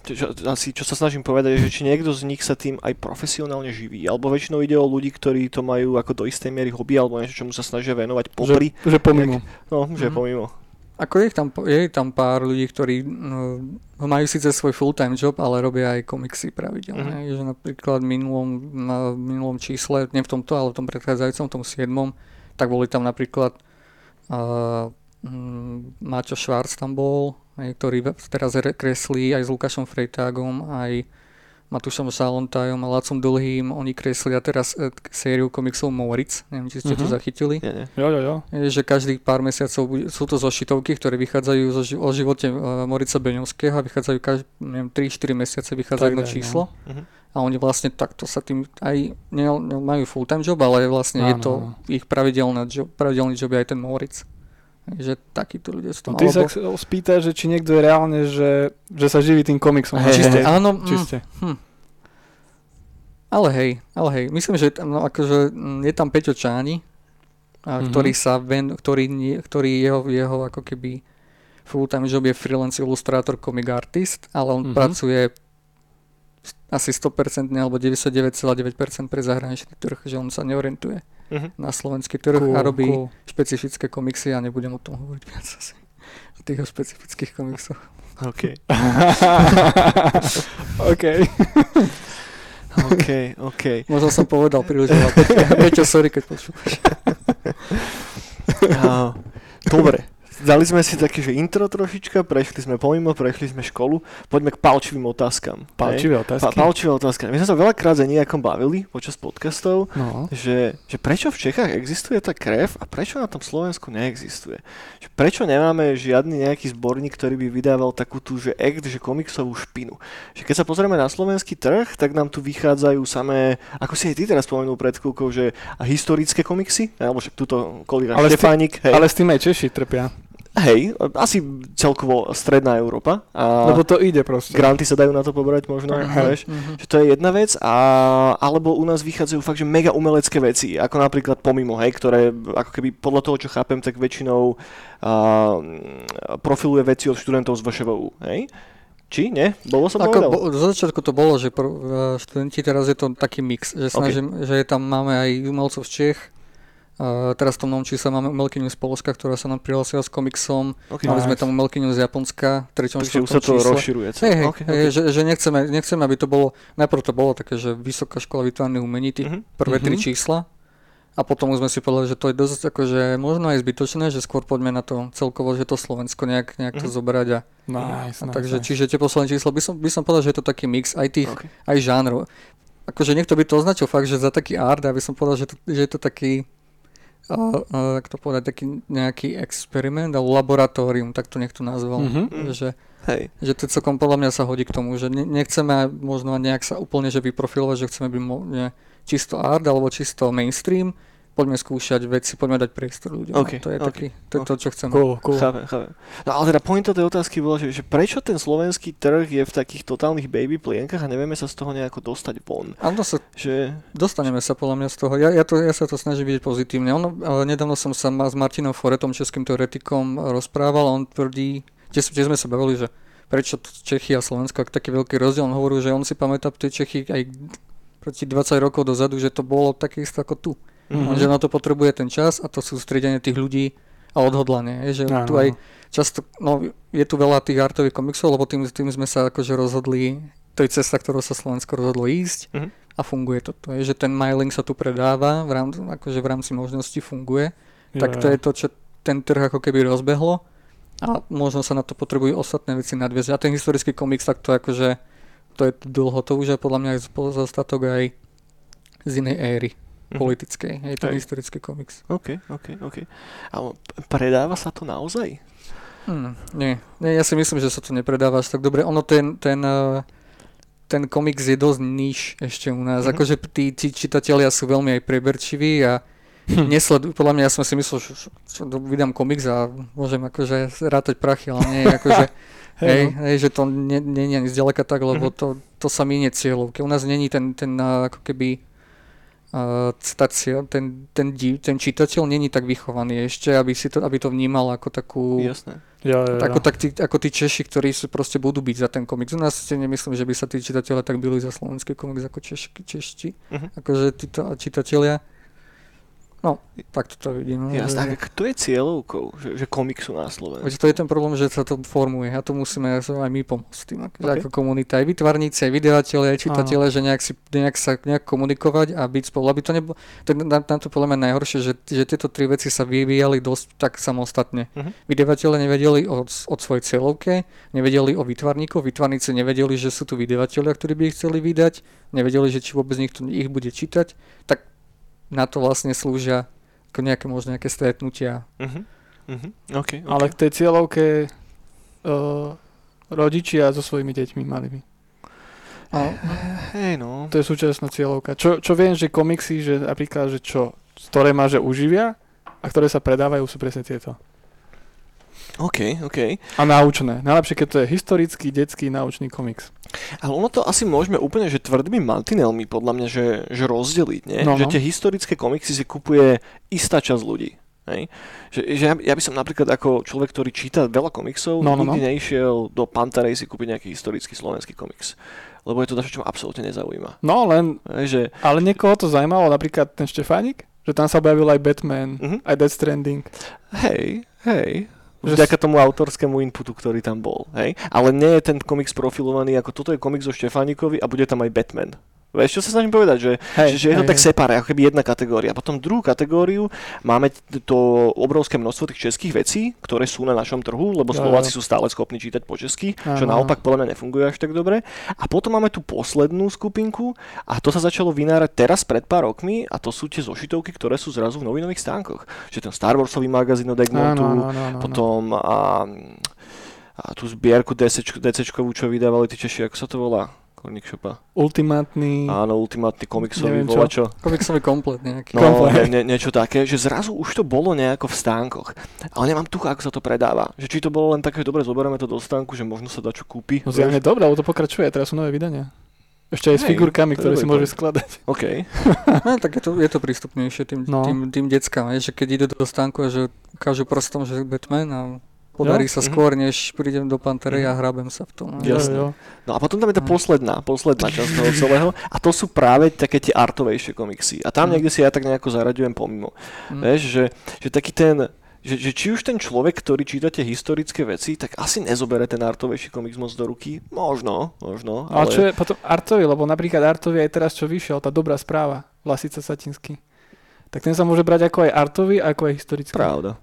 Čo, asi, čo sa snažím povedať, je, že či niekto z nich sa tým aj profesionálne živí, alebo väčšinou ide o ľudí, ktorí to majú ako do istej miery hobby, alebo niečo, čomu sa snažia venovať popri, Že, že pomimo. no, že Mhm. pomimo. Ako je tam, je tam pár ľudí, ktorí no, majú síce svoj full-time job, ale robia aj komiksy pravidelne. Mhm. Že napríklad v minulom, na minulom čísle, nie v tomto, ale v tom predchádzajúcom, v tom 7. tak boli tam napríklad uh, Maťo Švárc tam bol, ktorý teraz re- kreslí aj s Lukášom Frejtágom, aj Matúšom Salontajom a Lacom Dlhým. Oni kreslia teraz e, sériu komiksov Moritz, neviem, či ste to Mhm. zachytili. Jo, jo, jo. Je, že každých pár mesiacov bude, sú to zošitovky, ktoré vychádzajú zo, ži- o živote uh, Morica Beňovského a vychádzajú každý, neviem, 3-4 mesiace vychádza jedno nejak, číslo. Mhm. A oni vlastne takto sa tým aj ne, ne, majú full-time job, ale vlastne je Áno, to áno. ich pravidelný job, pravidelný job je aj ten Moritz. Že takíto ľudia sú No, tam. ty sa spýta, že či niekto je reálne, že, že sa živí tým komiksom. Hej, čiste. hej. Áno, mm, čiste. ale hej, ale hej, myslím, že tam, no, akože, mm, je tam Peťo Čáni, a, Mhm. ktorý sa ven, ktorý, ktorý jeho, jeho ako keby full-time job je freelance ilustrátor, comic artist, ale on Mhm. pracuje asi 100% alebo 99,9% pre zahraničný trh, že on sa neorientuje Mhm. na slovenský trh Cool, a robí cool. špecifické komiksy a nebudem o tom hovoriť viac asi. Tie tých špecifických komiksoch. OK. OK. OK, OK. Možno som povedal príliš veľa. Peťo- sorry, keď počúvaš. Dobre. Dali sme si také, že intro trošička, prešli sme pomimo, prešli sme školu. Poďme k palčivým otázkam. hej? Palčivé Pa, otázky. palčivé otázky. My sme sa veľakrát za nejakom bavili počas podcastov, No. že, že prečo v Čechách existuje tá krev a prečo na tom Slovensku neexistuje. Že prečo nemáme žiadny nejaký zborník, ktorý by vydával takú tú, že act, že komiksovú špinu. Že keď sa pozrieme na slovenský trh, tak nám tu vychádzajú samé, ako si aj ty teraz spomenul pred chvíľkou, že a historické komiksy, alebo však túto kolega Ale Štefánik, hej, Ale s tým aj Češi trpia. Hej, asi celkovo stredná Európa. A Lebo to ide proste. granty sa dajú na to pobrať možno, Aha. vieš. Mhm. Že to je jedna vec, a, alebo u nás vychádzajú fakt, že mega umelecké veci, ako napríklad Pomimo, hej, ktoré ako keby podľa toho, čo chápem, tak väčšinou a, profiluje veci od študentov z VŠVU, hej? Či? Nie? Bolo som Ako, povedal? bo, zo začiatku to bolo, že pr- uh, študenti teraz je to taký mix, že snažím, že je tam máme aj umelcov z Čech, Uh, teraz v tom novom čísle máme umelkyňu z Polska, ktorá sa nám prihlásila s komiksom. Okay. Mali sme Nice. tam umelkyňu z Japonska treťom, Takže už sa to čísle. rozširuje. Hej, hej, Okay, okay. Že, že nechceme, nechceme, aby to bolo, najprv to bolo také, že Vysoká škola výtvarných umení, tých Mhm. prvé tri Mhm. čísla. A potom už sme si povedali, že to je dosť akože možno aj zbytočné, že skôr poďme na to celkovo, že to Slovensko nejak, nejak to Mhm. zobrať. A, Nice, a nice, takže, nice. čiže tie posledné čísla, by som, by som povedal, že je to taký mix aj tých, Okay. aj žánrov. Akože niekto by to označil fakt, že za taký art, aby som povedal, že, to, že je to taký, uh, to povedať, taký nejaký experiment alebo laboratórium, tak to niekto nazval. Mhm. Že, Hej. že to celkom podľa mňa sa hodí k tomu, že ne, nechceme možno nejak sa úplne že vyprofilovať, že chceme byť mo, ne, čisto art alebo čisto mainstream, poďme skúšať veci, poďme dať priestor ľuďom. OK, to je OK, taký, to je to, čo chceme. Cool, cool. Chápem, chápem. No ale teda pointa tej otázky bola, že, že prečo ten slovenský trh je v takých totálnych baby plienkach a nevieme sa z toho nejako dostať von. Áno, sa, Že... dostaneme sa podľa mňa z toho. Ja, ja, to, ja sa to snažím vidieť pozitívne. Ono, ale nedávno som sa ma s Martinom Foretom, českým teoretikom, rozprával a on tvrdí, tiež, tiež sme sa bavili, že prečo Čechy a Slovensko, ak taký veľký rozdiel, on hovoril, že on si pamätá tie Čechy aj proti 20 rokov dozadu, že to bolo také isté ako tu. Mhm. Že na to potrebuje ten čas a to sústredenie tých ľudí a odhodlanie. Je, že Áno, tu aj často, no je tu veľa tých artových komiksov, lebo tým, tým sme sa akože rozhodli, to je cesta, ktorou sa Slovensko rozhodlo ísť Mhm. a funguje to. To je, že ten mailing sa tu predáva, v rámci, akože v rámci možností funguje, tak to je to, čo ten trh ako keby rozbehlo a možno sa na to potrebujú ostatné veci nadviezť. A ten historický komiks, tak to akože, to je dlho, to už je podľa mňa aj pozostatok aj z inej éry. Politickej. Je to historický komiks. OK, OK, OK. Ale predáva sa to naozaj? Hmm, nie. nie, ja si myslím, že sa to nepredáva až tak dobre. Ono ten, ten, eh, ten komiks je dosť níž ešte u nás. Mhm. Akože tí, tí čitatelia sú veľmi aj preberčiví a nesledujú, podľa mňa ja som si myslel, že, že, že vydám komiks a môžem akože rátať prachy, ale nie, [LAUGHS] akože Hej, no. hej, že to nie, nie je ani zďaleka tak, lebo Mhm. to, to sa minie cieľovke. U nás není ten, ten uh, ako keby cieľ, ten, ten, div, ten čitateľ není tak vychovaný ešte, aby, si to, aby to vnímal ako takú... Jasné. Jo, jo, jo. Ako, tak tí, ako tí Češi, ktorí sú proste budú byť za ten komiks. U nás si nemyslím, že by sa tí čitatelia tak byli za slovenský komiks ako Češ, Češti. Mhm. Akože títo čitatelia. No, tak to vidím. Jasné. že- kto je cieľovkou, že, že komiksu na Slovensku? Veď to je ten problém, že sa to formuje a to musíme aj my pomôcť tým, ako, Ok. ako komunita, aj vytvarníci, aj vydavateľe, aj čitatelia, že nejak, si, nejak sa nejak komunikovať a byť spolu, aby to nebolo, to, je na, na to podľa mňa najhoršie, že, že tieto tri veci sa vyvíjali dosť tak samostatne. Mhm. Vydavateľe nevedeli o, od svojej cieľovke, nevedeli o vytvarníkoch, vytvarníci nevedeli, že sú tu vydavateľia, ktorí by ich chceli vydať, nevedeli, že či vôbec niekto ich bude čítať, tak na to vlastne slúžia ako nejaké možno nejaké stretnutia. Mhm. Mhm. OK, OK. Ale k tej cieľovke uh, rodičia so svojimi deťmi mali by. A, Hej no. To je súčasná cieľovka. Čo, čo viem, že komiksy, že napríklad, že čo, ktoré má, že uživia a ktoré sa predávajú, sú presne tieto. OK, OK. A naučné. Najlepšie, keď to je historický, detský, naučný komiks. Ale ono to asi môžeme úplne, že tvrdými mantinelmi podľa mňa, že, že rozdeliť, nie? No, že no. tie historické komiksy si kupuje istá časť ľudí. Hej? Že, že ja, ja by som napríklad ako človek, ktorý číta veľa komiksov, No, no, nikdy no. nešiel do Pantarej si kúpiť nejaký historický slovenský komiks. Lebo je to dačo, čo ma absolútne nezaujíma. No len, Hej, že, ale niekoho to zaujímalo, napríklad ten Štefánik, že tam sa objavil aj Batman, Mhm. aj Death Stranding. hej, hej, Že Vďaka tomu autorskému inputu, ktorý tam bol. Hej? Ale nie je ten komiks profilovaný ako toto je komiks o Štefánikovi a bude tam aj Batman. Vieš, čo sa snažím povedať, že, Hej, že, je to hej, tak separé, ako keby jedna kategória. Potom druhú kategóriu máme to obrovské množstvo tých českých vecí, ktoré sú na našom trhu, lebo Slováci jo. sú stále schopní čítať po česky, čo naopak podľa mňa nefunguje až tak dobre. A potom máme tú poslednú skupinku a to sa začalo vynárať teraz pred pár rokmi a to sú tie zošitovky, ktoré sú zrazu v novinových stánkoch. Že ten Star Warsový magazín od Egmontu, áno, áno, áno. potom a, a tú zbierku DC, DCčkovú, čo vydávali tí Češi, ako sa to volá? Korník Šopa. Ultimátny... Áno, ultimátny komiksový Neviem čo. volačo. Komiksový komplet nejaký. No, Komplet. ne, ne, niečo také, že zrazu už to bolo nejako v stánkoch. Ale nemám tucha, ako sa to predáva. Že či to bolo len také, že dobre, zoberieme to do stánku, že možno sa dá čo kúpi. No zjavne dobré, lebo to pokračuje, teraz sú nové vydania. Ešte aj s Hej, figurkami, to je ktoré si môžeš skladať. [LAUGHS] OK. No, tak je to, je to prístupnejšie tým, No. no. tým, tým deckám, je, že keď idú do stánku a že ukážu prstom, že Batman a podarí Jo. sa Mhm. skôr, než prídem do Pantery a Mhm. hrabem sa v tom. no. Jasné. Jo, jo. No a potom tam je tá Mm. posledná, posledná časť toho celého. A to sú práve také tie artovejšie komiksy. A tam Mm. niekde si ja tak nejako zaraďujem pomimo. Mm. Vieš, že, že taký ten, že, že či už ten človek, ktorý číta tie historické veci, tak asi nezobere ten artovejší komiks moc do ruky. Možno, možno. Ale čo je potom Artovi, lebo napríklad Artovi aj teraz čo vyšiel, tá dobrá správa, Vlasica Satinsky. Tak ten sa môže brať ako aj Artovi, ako aj historický. Pravda.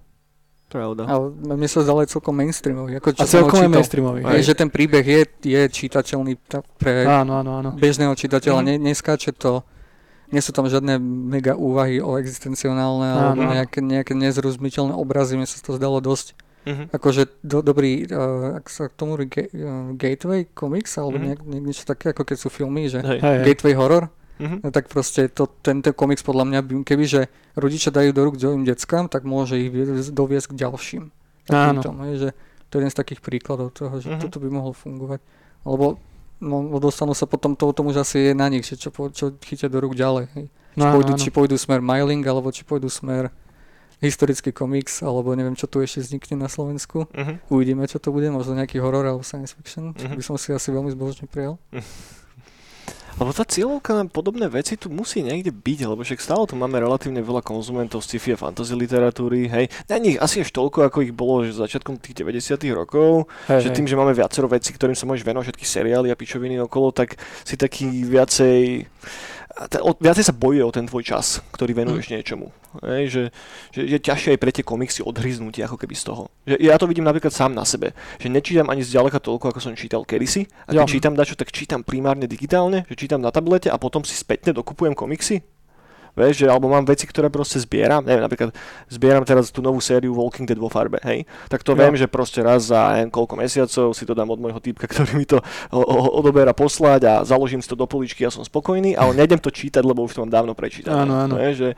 Pravda. Ale mne sa zdalo aj celkom mainstreamový. Ako A čo ho celkom je mainstreamový. Je, že ten príbeh je, je čitateľný ta- pre Áno, áno, áno. bežného čitateľa. Mhm. Ne, neskáče to, nie sú tam žiadne mega úvahy o existencionálne alebo Áno. nejaké, nejaké nezrozumiteľné obrazy. Mne sa to zdalo dosť Mhm. akože do, dobrý, uh, ak sa k tomu hovorí ga, uh, gateway comics alebo Mhm. nejak, niečo také, ako keď sú filmy, že hej. gateway horror, Mhm. no tak proste to, tento komiks podľa mňa, by, kebyže rodičia dajú do rúk svojim deckám, tak môže ich viesť- doviesť k ďalším. Áno. Takýmto, hej, že to je jeden z takých príkladov toho, že Mhm. toto by mohlo fungovať. Alebo no, dostanú sa potom toho, tomu, že asi je na nich, že čo, čo chytia do rúk ďalej. Hej. Či, No, áno, pôjdu, áno. či pôjdu smer Myling, alebo či pôjdu smer historický komiks, alebo neviem, čo tu ešte vznikne na Slovensku. Mhm. Uvidíme, čo to bude, možno nejaký horor alebo science fiction, čo Mhm. by som si asi veľmi zbožne prijal. [LAUGHS] Lebo tá cieľovka na podobné veci tu musí niekde byť, lebo však stále tu máme relatívne veľa konzumentov sci-fi a fantasy literatúry, hej. Není ich asi až toľko, ako ich bolo že začiatkom tých 90 rokov, Hej, že hej. tým, že máme viacero vecí, ktorým sa môžeš venovať, všetky seriály a pičoviny okolo, tak si taký viacej o- viacej sa bojuje o ten tvoj čas, ktorý venuješ niečomu. Hej, že, že je ťažšie aj pre tie komiksy odhryznúť ako keby z toho. Že ja to vidím napríklad sám na sebe, že nečítam ani zďaleka toľko, ako som čítal kedysi. A keď Jo. čítam dačo, tak čítam primárne digitálne, že čítam na tablete a potom si spätne dokupujem komiksy. Vieš, že, alebo mám veci, ktoré proste zbieram, neviem, napríklad zbieram teraz tú novú sériu Walking Dead vo farbe, hej, tak to Jo. viem, že proste raz za neviem, koľko mesiacov si to dám od môjho týpka, [LAUGHS] ktorý mi to o, o, odoberá poslať a založím si to do poličky a som spokojný, ale nejdem to čítať, lebo už to mám dávno prečítané. Áno, áno. Vieš, že,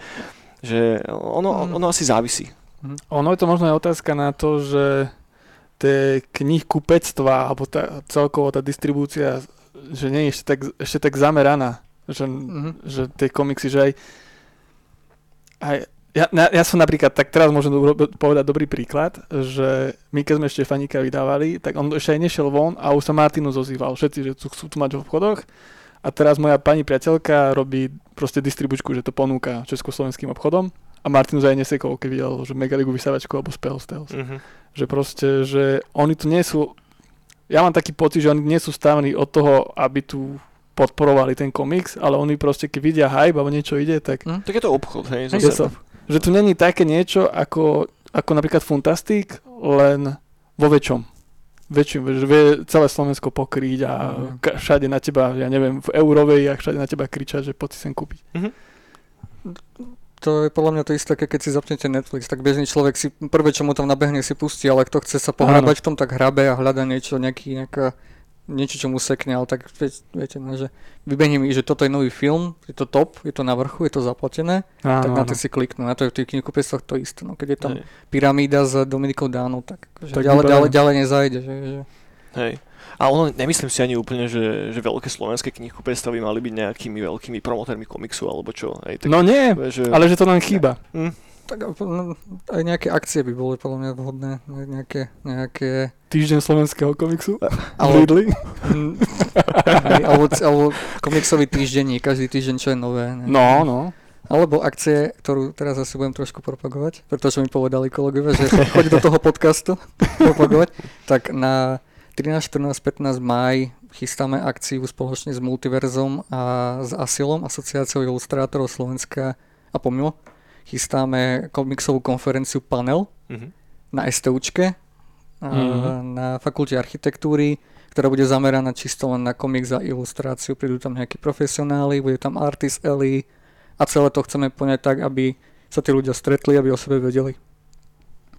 že ono, ono asi závisí. Ono je to možno aj otázka na to, že tie knih kupectva, alebo tá, celkovo tá distribúcia, že nie je ešte tak, ešte tak zameraná. Že, Mhm. že tie komiksy, že aj, aj ja, ja som napríklad, tak teraz môžem povedať dobrý príklad, že my keď sme Štefanika vydávali, tak on ešte aj nešiel von a už sa Martinu zozýval. Všetci, že chcú tu mať v obchodoch. A teraz moja pani priateľka robí proste distribučku, že to ponúka československým obchodom. A Martinus aj nesekol, keď videl, že Megaligu vysavačku alebo Spells Tales. Mm-hmm. Že proste, že oni tu nie sú... Ja mám taký pocit, že oni nie sú stavení od toho, aby tu podporovali ten komiks, ale oni proste, keď vidia hype alebo niečo ide, tak Hm? Tak je to obchod, hej, zo je seba. to, že tu není také niečo ako, ako napríklad Fantastic, len vo väčšom. Väčším, že vie celé Slovensko pokryť a ka- všade na teba, ja neviem, v eurovej a všade na teba kričať, že poď si sem kúpiť. To je podľa mňa to isté, keď si zapnete Netflix, tak bežný človek si prvé, čo mu tam nabehne, si pustí, ale kto chce sa pohrabať v tom, tak hrabe a hľada niečo, nejaký, nejaká, niečo, čo mu sekne, ale tak vie, viete, no, že vybehne mi, že toto je nový film, je to top, je to na vrchu, je to zaplatené, Áno, tak na to si kliknú. Na to je v tých knihkupectvách to isté. No, keď je tam Hej. pyramída s Dominikou Dánou, tak, akože Tak ďalej, ďalej, ďalej nezajde. Že, že... Hej. A ono, nemyslím si ani úplne, že, že veľké slovenské knihkupectvá by mali byť nejakými veľkými promotérmi komiksu alebo čo. Hej, tak, No nie, že, ale že to nám chýba. Hm, Tak no, aj nejaké akcie by boli podľa mňa vhodné. ne- Nejaké, nejaké Týždeň slovenského komiksu. Ale- Lidli. Hej, alebo, alebo komiksový týždenník, každý týždeň čo je nové. Ne? No, no. Alebo akcie, ktorú teraz asi budem trošku propagovať, pretože mi povedali kolegovia, že choď do toho podcastu propagovať, tak na 13, 14, 15 maj chystáme akciu spoločne s Multiverzom a s Asilom, Asociáciou ilustrátorov Slovenska a pomimo. Chystáme komiksovú konferenciu Panel Mhm. na STUčke, a Mhm. na fakulte architektúry, ktorá bude zameraná čisto len na komiks a ilustráciu. Prídu tam nejakí profesionáli, bude tam artist Eli a celé to chceme poňať tak, aby sa tí ľudia stretli, aby o sebe vedeli.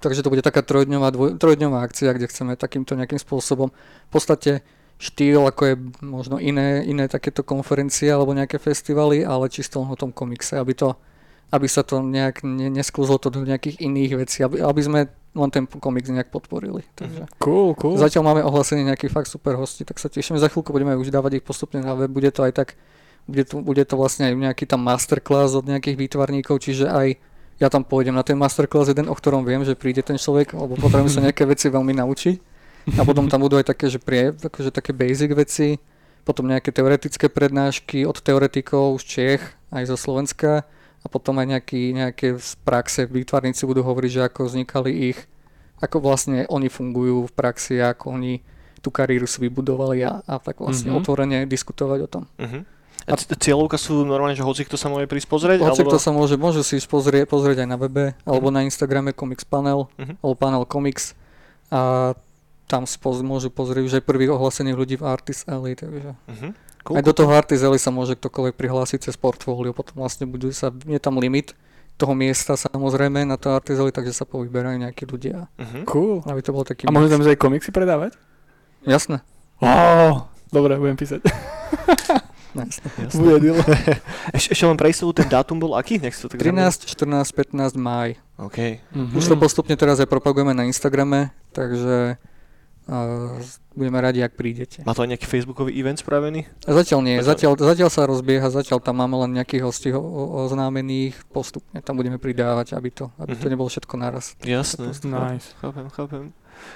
Takže to bude taká trojdňová, dvoj, trojdňová akcia, kde chceme takýmto nejakým spôsobom v podstate štýl, ako je možno iné, iné takéto konferencie alebo nejaké festivaly, ale čisto o tom komikse, aby to aby sa to nejak ne, neskluzlo to do nejakých iných vecí, aby, aby sme len ten komiks nejak podporili. Takže. Cool, cool. Zatiaľ máme ohlásený nejaký fakt super hosti, tak sa tešíme. Za chvíľku budeme už dávať ich postupne na web. Bude to aj tak, bude to, bude to vlastne aj nejaký tam masterclass od nejakých výtvarníkov, čiže aj ja tam pôjdem na ten masterclass jeden, o ktorom viem, že príde ten človek, lebo potrebujem sa nejaké veci veľmi naučiť. A potom tam budú aj také, že, prie, akože také basic veci, potom nejaké teoretické prednášky od teoretikov z Čech, aj zo Slovenska a potom aj nejaký, nejaké z praxe výtvarníci budú hovoriť, že ako vznikali ich, ako vlastne oni fungujú v praxi, ako oni tú kariéru si vybudovali a, a tak vlastne Mhm. mm-hmm. otvorene diskutovať o tom. Mhm. A cieľovka sú normálne, že hoci kto sa môže prísť pozrieť? Hoci alebo... kto sa môže, môže si pozrieť, pozrieť aj na webe, alebo na Instagrame Comics Panel, Mhm. alebo Panel Comics a tam si poz, môžu pozrieť už aj prvých ohlásených ľudí v Artist Alley, takže Mhm. Cool, aj do toho Artist Alley sa môže ktokoľvek prihlásiť cez portfólio, potom vlastne budú sa, je tam limit toho miesta samozrejme na to Alley, takže sa povyberajú nejakí ľudia, Mhm. Cool. aby to bol taký... A môžeme tam aj komiksy predávať? Jasné, Oh, dobre, budem písať. [LAUGHS] jasné. Jasné. Bude deal. [LAUGHS] Eš, ešte len pre istotu, ten dátum bol aký? Nech to tak 13, 14, 15 máj. OK. Mhm. Už to postupne teraz aj propagujeme na Instagrame, takže budeme radi, ak prídete. Má to aj nejaký facebookový event spravený? Zatiaľ nie, Zatiaľ. zatiaľ, sa rozbieha, zatiaľ tam máme len nejakých hostí oznámených, postupne tam budeme pridávať, aby to, aby to Mhm. nebolo všetko naraz. Jasné. Nice. Chápem, chápem.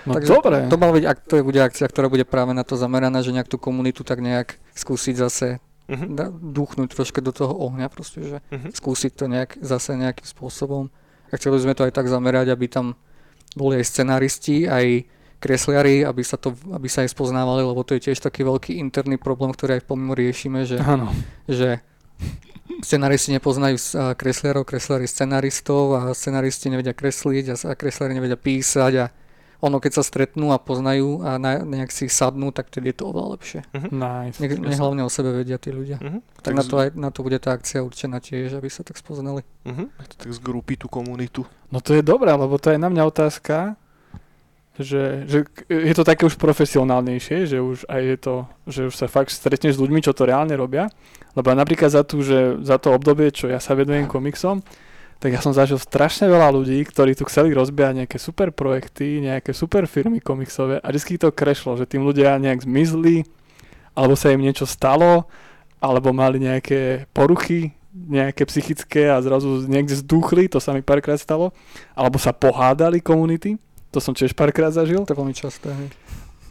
No Takže dobre. To, mal byť, ak to bude akcia, ktorá bude práve na to zameraná, že nejak tú komunitu tak nejak skúsiť zase Mhm. da, duchnúť troška do toho ohňa, proste, že Mhm. skúsiť to nejak, zase nejakým spôsobom. A chceli sme to aj tak zamerať, aby tam boli aj scenáristi, aj kresliari, aby sa, to, aby sa aj spoznávali, lebo to je tiež taký veľký interný problém, ktorý aj pomimo riešime, že, Áno. že scenáristi nepoznajú kresliarov, kresliari scenaristov a scenaristi nevedia kresliť a, kresliari nevedia písať a ono keď sa stretnú a poznajú a na, nejak si sadnú, tak tedy je to oveľa lepšie. Nice. Nech, nech hlavne o sebe vedia tí ľudia. Mhm. Tak na to, aj, na to bude tá akcia určená tiež, aby sa tak spoznali. Mhm. Tak z grupy tú komunitu. No to je dobré, lebo to je na mňa otázka, že, že je to také už profesionálnejšie, že už aj je to, že už sa fakt stretneš s ľuďmi, čo to reálne robia. Lebo napríklad za, tú, že za to obdobie, čo ja sa vedujem komiksom, tak ja som zažil strašne veľa ľudí, ktorí tu chceli rozbiehať nejaké super projekty, nejaké super firmy komiksové a vždy to krešlo, že tým ľudia nejak zmizli, alebo sa im niečo stalo, alebo mali nejaké poruchy, nejaké psychické a zrazu niekde zduchli, to sa mi párkrát stalo, alebo sa pohádali komunity, to som tiež párkrát zažil. To je veľmi časté. hej.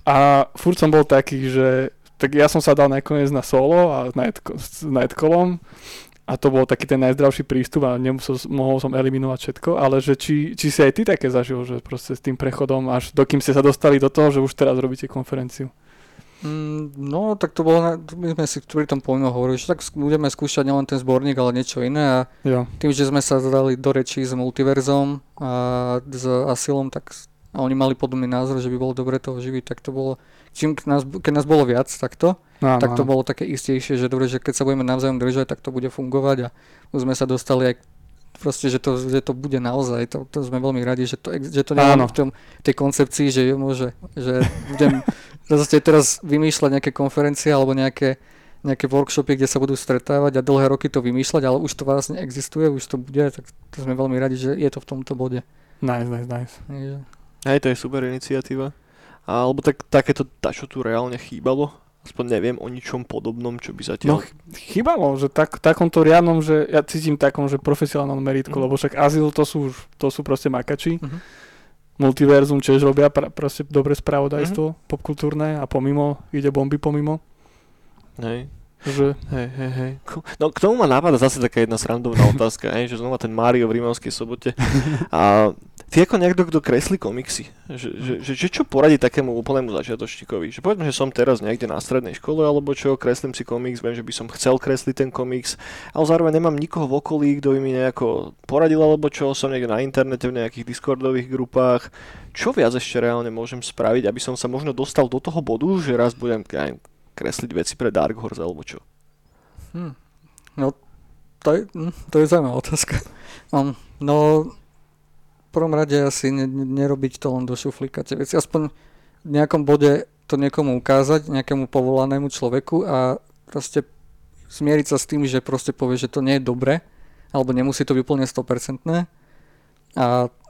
A furt som bol taký, že tak ja som sa dal nakoniec na solo a s Nightcallom a to bol taký ten najzdravší prístup a nemusel, mohol som eliminovať všetko, ale že či, či si aj ty také zažil, že proste s tým prechodom až dokým ste sa dostali do toho, že už teraz robíte konferenciu. Mm, no, tak to bolo, na, my sme si pri tom povinno hovorili, že tak budeme skúšať nielen ten zborník, ale niečo iné a Jo. tým, že sme sa dali do rečí s Multiverzom a s Asilom, tak a oni mali podobný názor, že by bolo dobre to oživiť, tak to bolo, čím k nás, keď nás bolo viac takto, No, tak to no. bolo také istejšie, že dobre, že keď sa budeme navzájom držať, tak to bude fungovať a už sme sa dostali aj proste, že to, že to bude naozaj, to, to sme veľmi radi, že to, že to Áno. v tom, tej koncepcii, že môže, že budem [LAUGHS] zase teraz vymýšľať nejaké konferencie alebo nejaké, nejaké workshopy, kde sa budú stretávať a dlhé roky to vymýšľať, ale už to vlastne existuje, už to bude, tak to sme veľmi radi, že je to v tomto bode. Nice, nice, nice. Takže, Hej, to je super iniciatíva. Alebo tak, takéto, čo tu reálne chýbalo. Aspoň neviem o ničom podobnom, čo by No zatiaľ... ch- chýbalo, že tak, takomto riadnom, že ja cítim takom, že profesionálnom meritku, Mhm. lebo však Azyl to sú, to sú proste makači. Mhm. Multiverzum tiež robia pra, proste dobré spravodajstvo popkultúrne a pomimo, ide bomby pomimo. Hej. Že... Hej, hej, hej. No k tomu ma napadá zase taká jedna srandovná [LAUGHS] otázka, hej, že znova ten Mario v Rímavskej sobote. A ty ako niekto, kto kreslí komiksy, že, že, že, že čo poradí takému úplnému začiatočníkovi? Že povedzme, že som teraz niekde na strednej škole, alebo čo, kreslím si komiks, viem, že by som chcel kresliť ten komiks, ale zároveň nemám nikoho v okolí, kto by mi nejako poradil, alebo čo, som niekde na internete, v nejakých discordových grupách. Čo viac ešte reálne môžem spraviť, aby som sa možno dostal do toho bodu, že raz budem kresliť veci pre Dark Horse alebo čo? Hmm. No, to je, hm, to je zaujímavá otázka. Um, no, prvom rade asi ne, nerobiť to len do šuflíka tie veci. Aspoň v nejakom bode to niekomu ukázať, nejakému povolanému človeku a proste zmieriť sa s tým, že proste povie, že to nie je dobre, alebo nemusí to byť úplne 100% a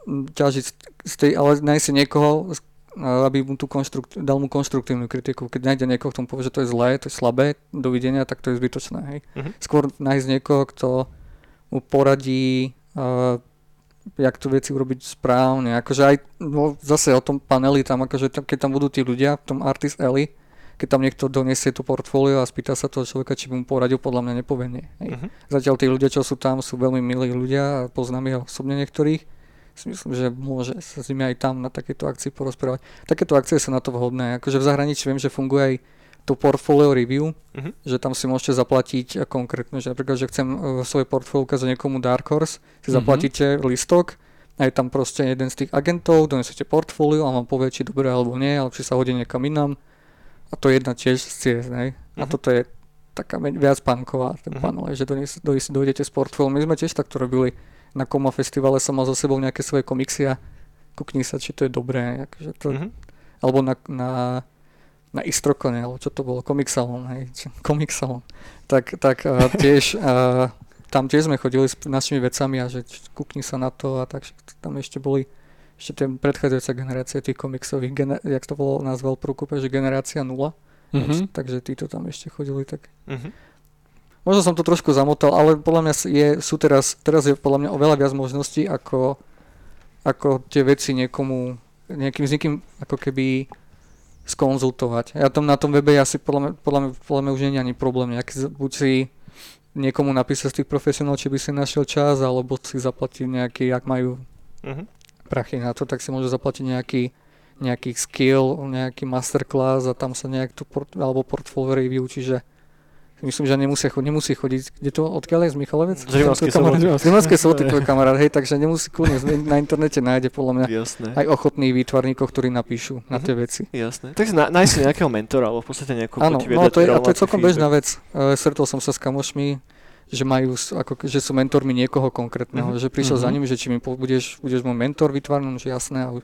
ťažiť z tej, ale nájsť si niekoho, aby mu tú konštrukt, dal mu konštruktívnu kritiku. Keď nájde niekoho, kto mu povie, že to je zlé, to je slabé, dovidenia, tak to je zbytočné. Hej. Uh-huh. Skôr nájsť niekoho, kto mu poradí, uh, jak tu veci urobiť správne. Akože aj no, zase o tom paneli, tam, akože, keď tam budú tí ľudia, v tom Artist Alley, keď tam niekto donesie to portfólio a spýta sa toho človeka, či by mu poradil, podľa mňa nepovie nie. Uh-huh. Zatiaľ tí ľudia, čo sú tam, sú veľmi milí ľudia a poznám ich osobne niektorých si myslím, že môže sa s nimi aj tam na takéto akcii porozprávať. Takéto akcie sú na to vhodné. Akože v zahraničí viem, že funguje aj to portfolio review, uh-huh. že tam si môžete zaplatiť konkrétne, že napríklad, že chcem uh, svoje portfólio ukázať niekomu Dark Horse, si uh-huh. zaplatíte listok a je tam proste jeden z tých agentov, donesete portfólio a vám povie, či dobre alebo nie, alebo či sa hodí niekam inám. A to je jedna tiež z ciest, ne? Uh-huh. A mhm. toto je taká viac pánková, ten uh-huh. panel, že dojdete s portfóliom. My sme tiež takto robili na Koma festivale som mal za sebou nejaké svoje komiksy a kukni sa, či to je dobré. Akože to, mm-hmm. Alebo na, na, na Istrokone, alebo čo to bolo, Komiksalon, hej, Komiksalon. Tak, tak uh, tiež, uh, tam tiež sme chodili s našimi vecami a že kukni sa na to a tak, tam ešte boli ešte tie predchádzajúca generácia tých komiksových, gener- jak to bolo nazval prúkupe, že generácia 0. Mm-hmm. Takže títo tam ešte chodili tak. Mm-hmm. Možno som to trošku zamotal, ale podľa mňa je, sú teraz, teraz je podľa mňa oveľa viac možností, ako, ako tie veci niekomu, nejakým s niekým ako keby skonzultovať. Ja tam na tom webe asi podľa mňa, podľa mňa, podľa mňa už nie je ani problém. Nejaký, buď si niekomu napísať z tých profesionálov, či by si našiel čas, alebo si zaplatiť nejaký, ak majú uh-huh. prachy na to, tak si môžu zaplatiť nejaký, nejaký skill, nejaký masterclass a tam sa nejak to port, alebo portfolio review, čiže Myslím, že nemusí, nemusí chodiť, kde to, odkiaľ je z Michalovec? Z Rimavskej soboty. Z Rimavskej soboty tvoj kamarát, hej, takže nemusí kľudne, na internete nájde podľa mňa Jasné. aj ochotných výtvarníkov, ktorí napíšu uh-huh. na tie mhm. veci. Jasné. Takže na, nájsť si nejakého mentora, alebo v podstate nejakú Áno, no to je, a to je celkom bežná vec. Uh, stretol som sa s kamošmi, že majú, ako, že sú mentormi niekoho konkrétneho, uh-huh. že prišiel uh-huh. za ním, že či mi budeš, budeš môj mentor vytvárnom, že jasné, a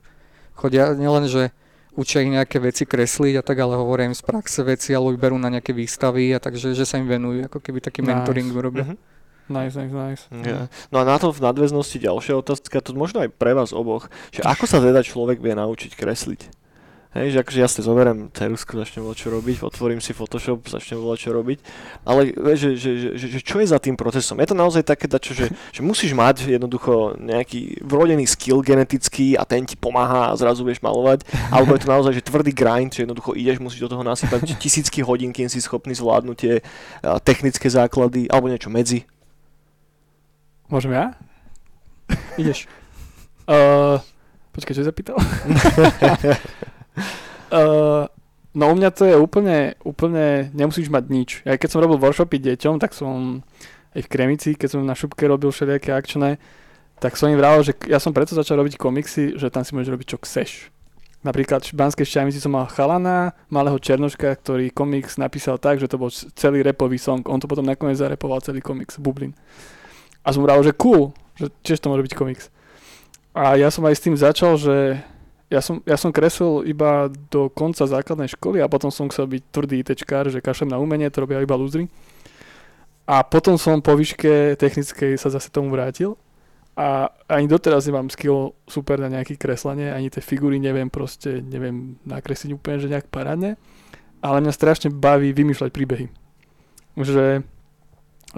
chodia nielen, že učia ich nejaké veci kresliť a tak, ale hovoria im z praxe veci alebo ich berú na nejaké výstavy a takže, že sa im venujú, ako keby taký nice. mentoring robia. Mm-hmm. Nice, nice, nice. Yeah. No a na to v nadväznosti ďalšia otázka, to možno aj pre vás oboch, že ako sa teda človek vie naučiť kresliť? Hej, že akože jasne zoberiem cerusku, začnem čo robiť, otvorím si Photoshop, začnem čo robiť, ale že, že, že, že, čo je za tým procesom? Je to naozaj také dačo, že, že musíš mať jednoducho nejaký vrodený skill genetický a ten ti pomáha a zrazu vieš malovať, alebo je to naozaj že tvrdý grind, že jednoducho ideš, musíš do toho nasypať tisícky hodín, kým si schopný zvládnuť tie technické základy, alebo niečo medzi. Môžem ja? Ideš. [LAUGHS] Uh, počkaj, čo zapýtal? [LAUGHS] [LAUGHS] Uh, no u mňa to je úplne, úplne, nemusíš mať nič. Ja keď som robil workshopy deťom, tak som aj v Kremici, keď som na šupke robil všelijaké akčné, tak som im vral, že ja som preto začal robiť komiksy, že tam si môžeš robiť čo chceš. Napríklad v Banskej Šťavnici som mal chalana, malého černoška, ktorý komiks napísal tak, že to bol celý repový song. On to potom nakoniec zarepoval celý komiks, Bublin. A som vral, že cool, že tiež to môže byť komiks. A ja som aj s tým začal, že ja som, ja som kreslil iba do konca základnej školy a potom som chcel byť tvrdý ITčkár, že kašlem na umenie, to robia iba lúzry. A potom som po výške technickej sa zase tomu vrátil a ani doteraz nemám skill super na nejaké kreslenie, ani tie figúry neviem proste, neviem nakresliť úplne, že nejak parádne, ale mňa strašne baví vymýšľať príbehy. Že,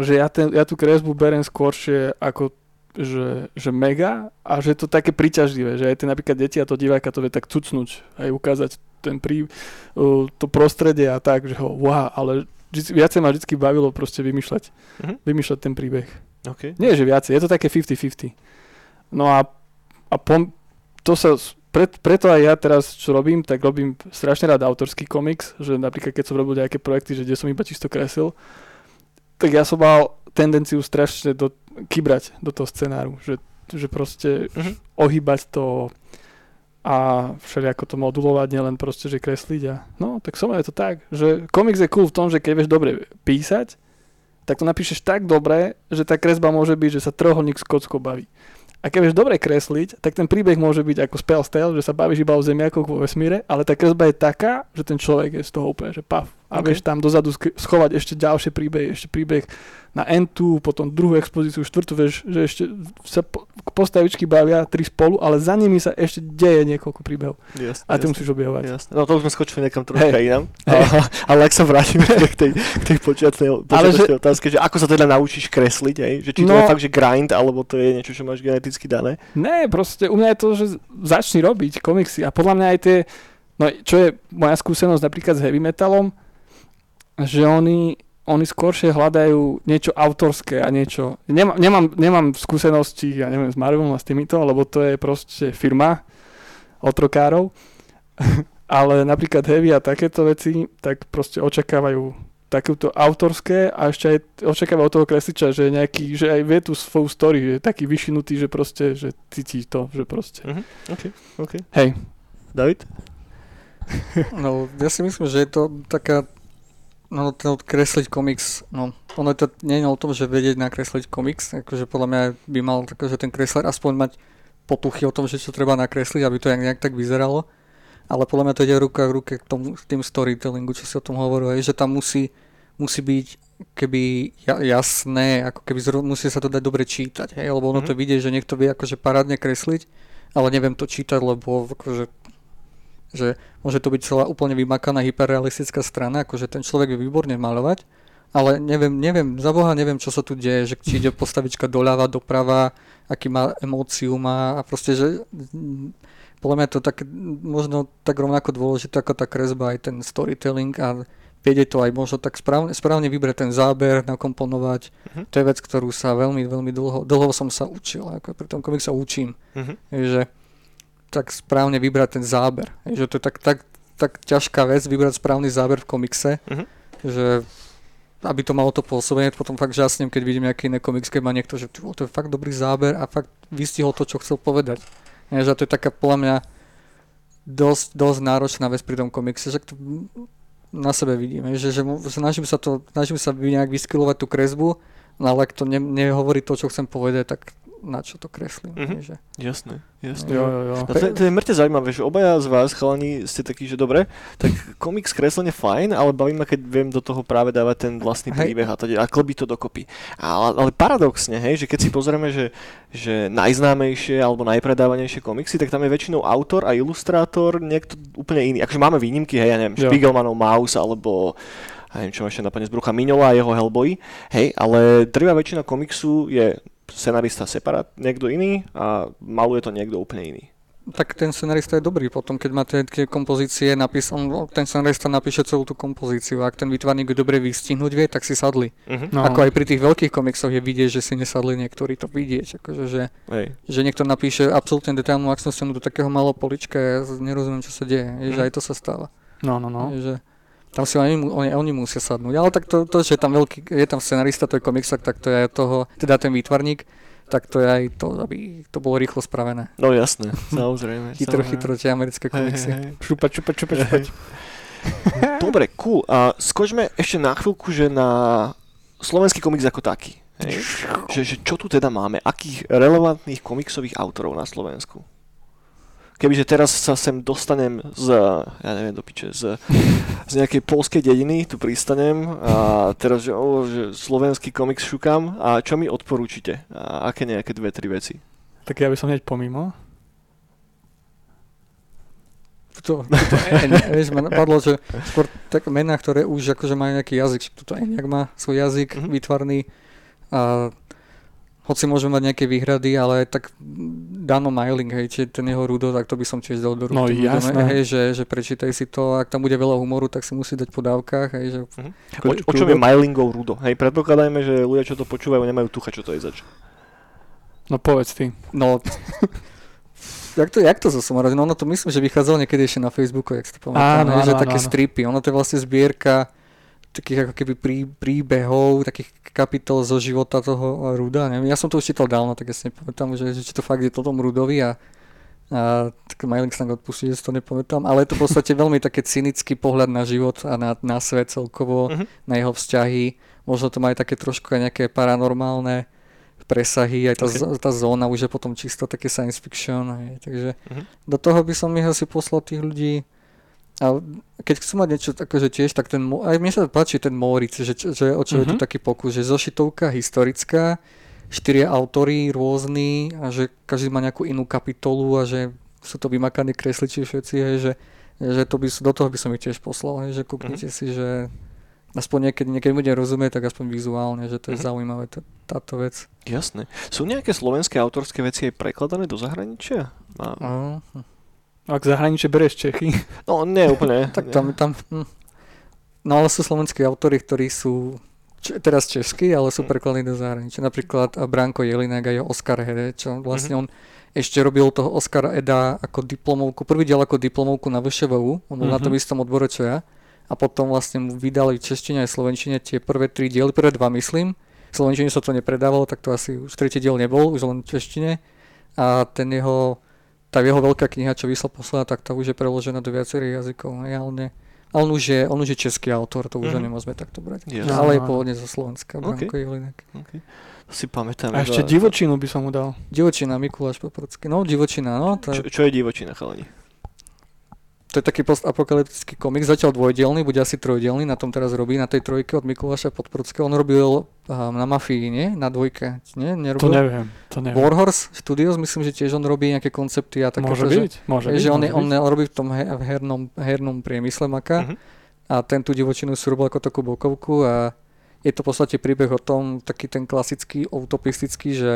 že ja, ten, ja tú kresbu berem skôršie ako že, že mega a že je to také príťažlivé, že aj tie napríklad deti a to diváka to vie tak cucnúť, aj ukázať ten prí, to prostredie a tak, že ho wow, ale viacej ma vždy bavilo proste vymýšľať, Mhm. vymýšľať ten príbeh. OK. Nie, že viacej, je to také 50-50. No a, a pom, to sa, pre, preto aj ja teraz, čo robím, tak robím strašne rád autorský komiks, že napríklad keď som robil nejaké projekty, že kde som iba čisto kresil, tak ja som mal tendenciu strašne do, kybrať do toho scenáru, že, že proste Mhm. ohýbať to a všelijako to modulovať, nielen proste, že kresliť a no, tak som je to tak, že komiks je cool v tom, že keď vieš dobre písať, tak to napíšeš tak dobre, že tá kresba môže byť, že sa trojuholník s kockou baví. A keď vieš dobre kresliť, tak ten príbeh môže byť ako spell style, že sa bavíš iba o zemiakoch vo vesmíre, ale tá kresba je taká, že ten človek je z toho úplne, že paf. A Ok. vieš tam dozadu schovať ešte ďalšie príbehy, ešte príbeh na N2, potom druhú expozíciu, štvrtú, vieš, že ešte sa po- postavičky bavia, tri spolu, ale za nimi sa ešte deje niekoľko príbehov. Jasne, A ty jasne. musíš objavovať. Jasne. No to už sme skočili niekam troška Hej. inám. Hej. A, ale ak sa vrátime k tej, k tej počiatnej, Ale počiatočnej otázke, že ako sa teda naučíš kresliť, hej? že či to No. je fakt, že grind, alebo to je niečo, čo máš geneticky dané. Ne, proste u mňa je to, že začni robiť komiksy a podľa mňa aj tie, no čo je moja skúsenosť napríklad s heavy metalom, že oni, oni skôršie hľadajú niečo autorské a niečo, nemám, nemám, nemám skúsenosti, ja neviem, s Marvelom a s týmito, lebo to je proste firma otrokárov, [LAUGHS] ale napríklad heavy a takéto veci, tak proste očakávajú takéto autorské a ešte aj očakávajú od toho kresliča, že nejaký, že aj vie tú svoju story, že je taký vyšinutý, že proste, že cíti to, že proste. Mhm. OK, OK. Hej. David? No, ja si myslím, že je to taká, no to kresliť komiks, no, ono to nie je o tom, že vedieť nakresliť komiks, akože podľa mňa by mal že ten kresler aspoň mať potuchy o tom, že čo treba nakresliť, aby to nejak, nejak tak vyzeralo. Ale podľa mňa to ide ruka v ruke k tomu, tým storytellingu, čo si o tom hovoril, hej, že tam musí, musí byť keby ja, jasné, ako keby zro, musí sa to dať dobre čítať, hej, lebo ono Mhm. to vidie, že niekto vie akože parádne kresliť, ale neviem to čítať, lebo akože že môže to byť celá úplne vymakaná hyperrealistická strana, akože ten človek vie výborne maľovať, ale neviem, neviem, za Boha neviem, čo sa tu deje, že či ide postavička doľava, doprava, aký má emóciu má a proste, že mm, podľa mňa je to tak, možno tak rovnako dôležité ako tá kresba, aj ten storytelling a vedieť to aj možno tak správne, správne vybrať ten záber, nakomponovať. Mhm. To je vec, ktorú sa veľmi, veľmi dlho, dlho som sa učil, ako pri tom komik sa učím Mhm. že tak správne vybrať ten záber. Že to je tak, tak, tak ťažká vec vybrať správny záber v komikse, Mhm. že aby to malo to pôsobenie, potom fakt žasnem, keď vidím nejaký iné komiks, keď má niekto, že "Ty vole, to je fakt dobrý záber a fakt vystihol to, čo chcel povedať. Je, že to je taká podľa mňa dosť, dosť náročná vec pri tom komikse, že to na sebe vidím, že, že snažím sa to, snažím sa nejak vyskilovať tú kresbu, ale ak to ne, nehovorí to, čo chcem povedať, tak na čo to kreslím. Mhm. Že. Jasné, jasné. Jo, jo, jo. No to, je- to je mŕte zaujímavé, že obaja z vás, chalani, ste takí, že dobre, tak komiks kreslenie fajn, ale baví ma, keď viem do toho práve dávať ten vlastný Hej. príbeh a, teda, a klbiť to dokopy. Ale, ale paradoxne, hej, že keď si pozrieme, že, že najznámejšie alebo najpredávanejšie komiksy, tak tam je väčšinou autor a ilustrátor niekto úplne iný. Akože máme výnimky, hej, ja neviem, Jo. Spiegelmanov Maus alebo ja neviem, čo ma ešte napadne z brucha Minola a jeho Hellboy, hej, ale drvá väčšina komiksu je scenarista separát, niekto iný a maluje to niekto úplne iný. Tak ten scenarista je dobrý potom, keď má tie, tie kompozície napísané, no, ten scenarista napíše celú tú kompozíciu a ak ten výtvarník dobre vystihnúť vie, tak si sadli. Mhm. No. Ako aj pri tých veľkých komiksoch je vidieť, že si nesadli niektorí to vidieť, akože, že, Hej. že niekto napíše absolútne detailnú akčnú scénu do takého malého polička, ja nerozumiem, čo sa deje, je, že Mhm. aj to sa stáva. No, no, no. Je, že tam si oni, oni, oni musia sadnúť, ale tak to, to, že je tam veľký, je tam scenarista, to je komiksak, tak to je toho, teda ten výtvarník, tak to je aj to, aby to bolo rýchlo spravené. No jasné, [LAUGHS] samozrejme. Samozrejme. chytro tie americké komiksy. Šupať, šupať, šupať, šupať. Dobre, cool. A skočme ešte na chvíľku, že na slovenský komiks ako taký. Hej? Že, že čo tu teda máme? Akých relevantných komiksových autorov na Slovensku? Kebyže teraz sa sem dostanem z, ja neviem, do piče, z, z nejakej polskej dediny, tu pristanem a teraz, že, o, že slovenský komiks šukám a čo mi odporúčite? A aké nejaké dve, tri veci? Tak ja by som hneď pomimo. To, to [LAUGHS] N, vieš, ma napadlo, že skôr také mená, ktoré už akože majú nejaký jazyk, že tuto Eniak má svoj jazyk Mhm. výtvarný a hoci môžeme mať nejaké výhrady, ale tak Dano Mailing, hej, či ten jeho Rudo, tak to by som tiež dal do No jasné. Hej, že, že prečítaj si to, ak tam bude veľa humoru, tak si musí dať po dávkach, hej, že... Uh-huh. O, o čom je Mailingov Rudo? Hej, predpokladajme, že ľudia, čo to počúvajú, nemajú tucha, čo to je zač. No povedz ty. No, jak to, jak to zosumarovať? No ono to myslím, že vychádzalo niekedy ešte na Facebooku, jak si to pamätám, Áno, že áno, také áno. stripy. Ono to je vlastne zbierka takých ako keby prí, príbehov, takých kapitol zo života toho Ruda. Neviem, ja som to už čítal dávno, tak ja si nepamätám, že, že či to fakt je to tom Rudovi a, a tak Mailing sa odpustí, že si to nepamätám, ale je to v podstate [LAUGHS] veľmi také cynický pohľad na život a na, na svet celkovo, Mhm. na jeho vzťahy. Možno to má aj také trošku aj nejaké paranormálne presahy, aj tá, Ok. okay. tá zóna už je potom čisto také science fiction, hej, takže Mhm. do toho by som ich asi poslal tých ľudí. A keď chcú mať niečo akože tiež, tak ten, aj mne sa páči ten Moritz, že, že o čo je tu Mhm. taký pokus, že zošitovka historická, štyria autory rôzni a že každý má nejakú inú kapitolu a že sú to vymakané kresliči všetci, hej, že, že to by, do toho by som ich tiež poslal, hej, že kúknite si, že aspoň niekedy, niekedy budem rozumieť, tak aspoň vizuálne, že to je Mhm. zaujímavé tá, táto vec. Jasné. Sú nejaké slovenské autorské veci aj prekladané do zahraničia? A, Uh, Ak zahraničie bereš Čechy. no, nie úplne. [LAUGHS] Tak tam, tam hm. No ale sú slovenskí autory, ktorí sú č- teraz českí, ale sú Mm. prekladení do zahraničia. Napríklad a Branko Jelinek a jeho Oscar Hede, čo Mhm. vlastne on ešte robil toho Oscara Eda ako diplomovku, prvý diel ako diplomovku na VŠVU, on bol na tom Mhm. istom odbore čo ja. A potom vlastne mu vydali v češtine aj slovenčine tie prvé tri diely, prvé dva myslím. V slovenčine sa to nepredávalo, tak to asi už tretí diel nebol, už len v češtine. A ten jeho, tá jeho veľká kniha, čo vyslal posledná, tak tá už je preložená do viacerých jazykov. Ja, on, je, on, už je, on už je český autor, to už mm nemôžeme takto brať. Jasné. Ale je pôvodne zo Slovenska. Branko Jelinek. Okay. To si pamätám. A ešte divočinu by som mu dal. Divočina, Mikuláš Poprocký. No, divočina, no. To, Čo, čo je divočina, chalani? To je taký postapokalyptický komik, začal dvojdielny, bude asi trojdielny, na tom teraz robí, na tej trojke od Mikuláša Podprockého. On robil um, na Mafii, nie? Na dvojke, nie? To Nerobil? neviem. To neviem. Warhorse Studios, myslím, že tiež on robí nejaké koncepty a také. Môže že, byť. Môže byť. že on, môže on byť. robí v tom he, v hernom, hernom priemysle maka Mhm. a ten tú divočinu si robil ako takú bokovku a je to v podstate príbeh o tom, taký ten klasický utopistický, že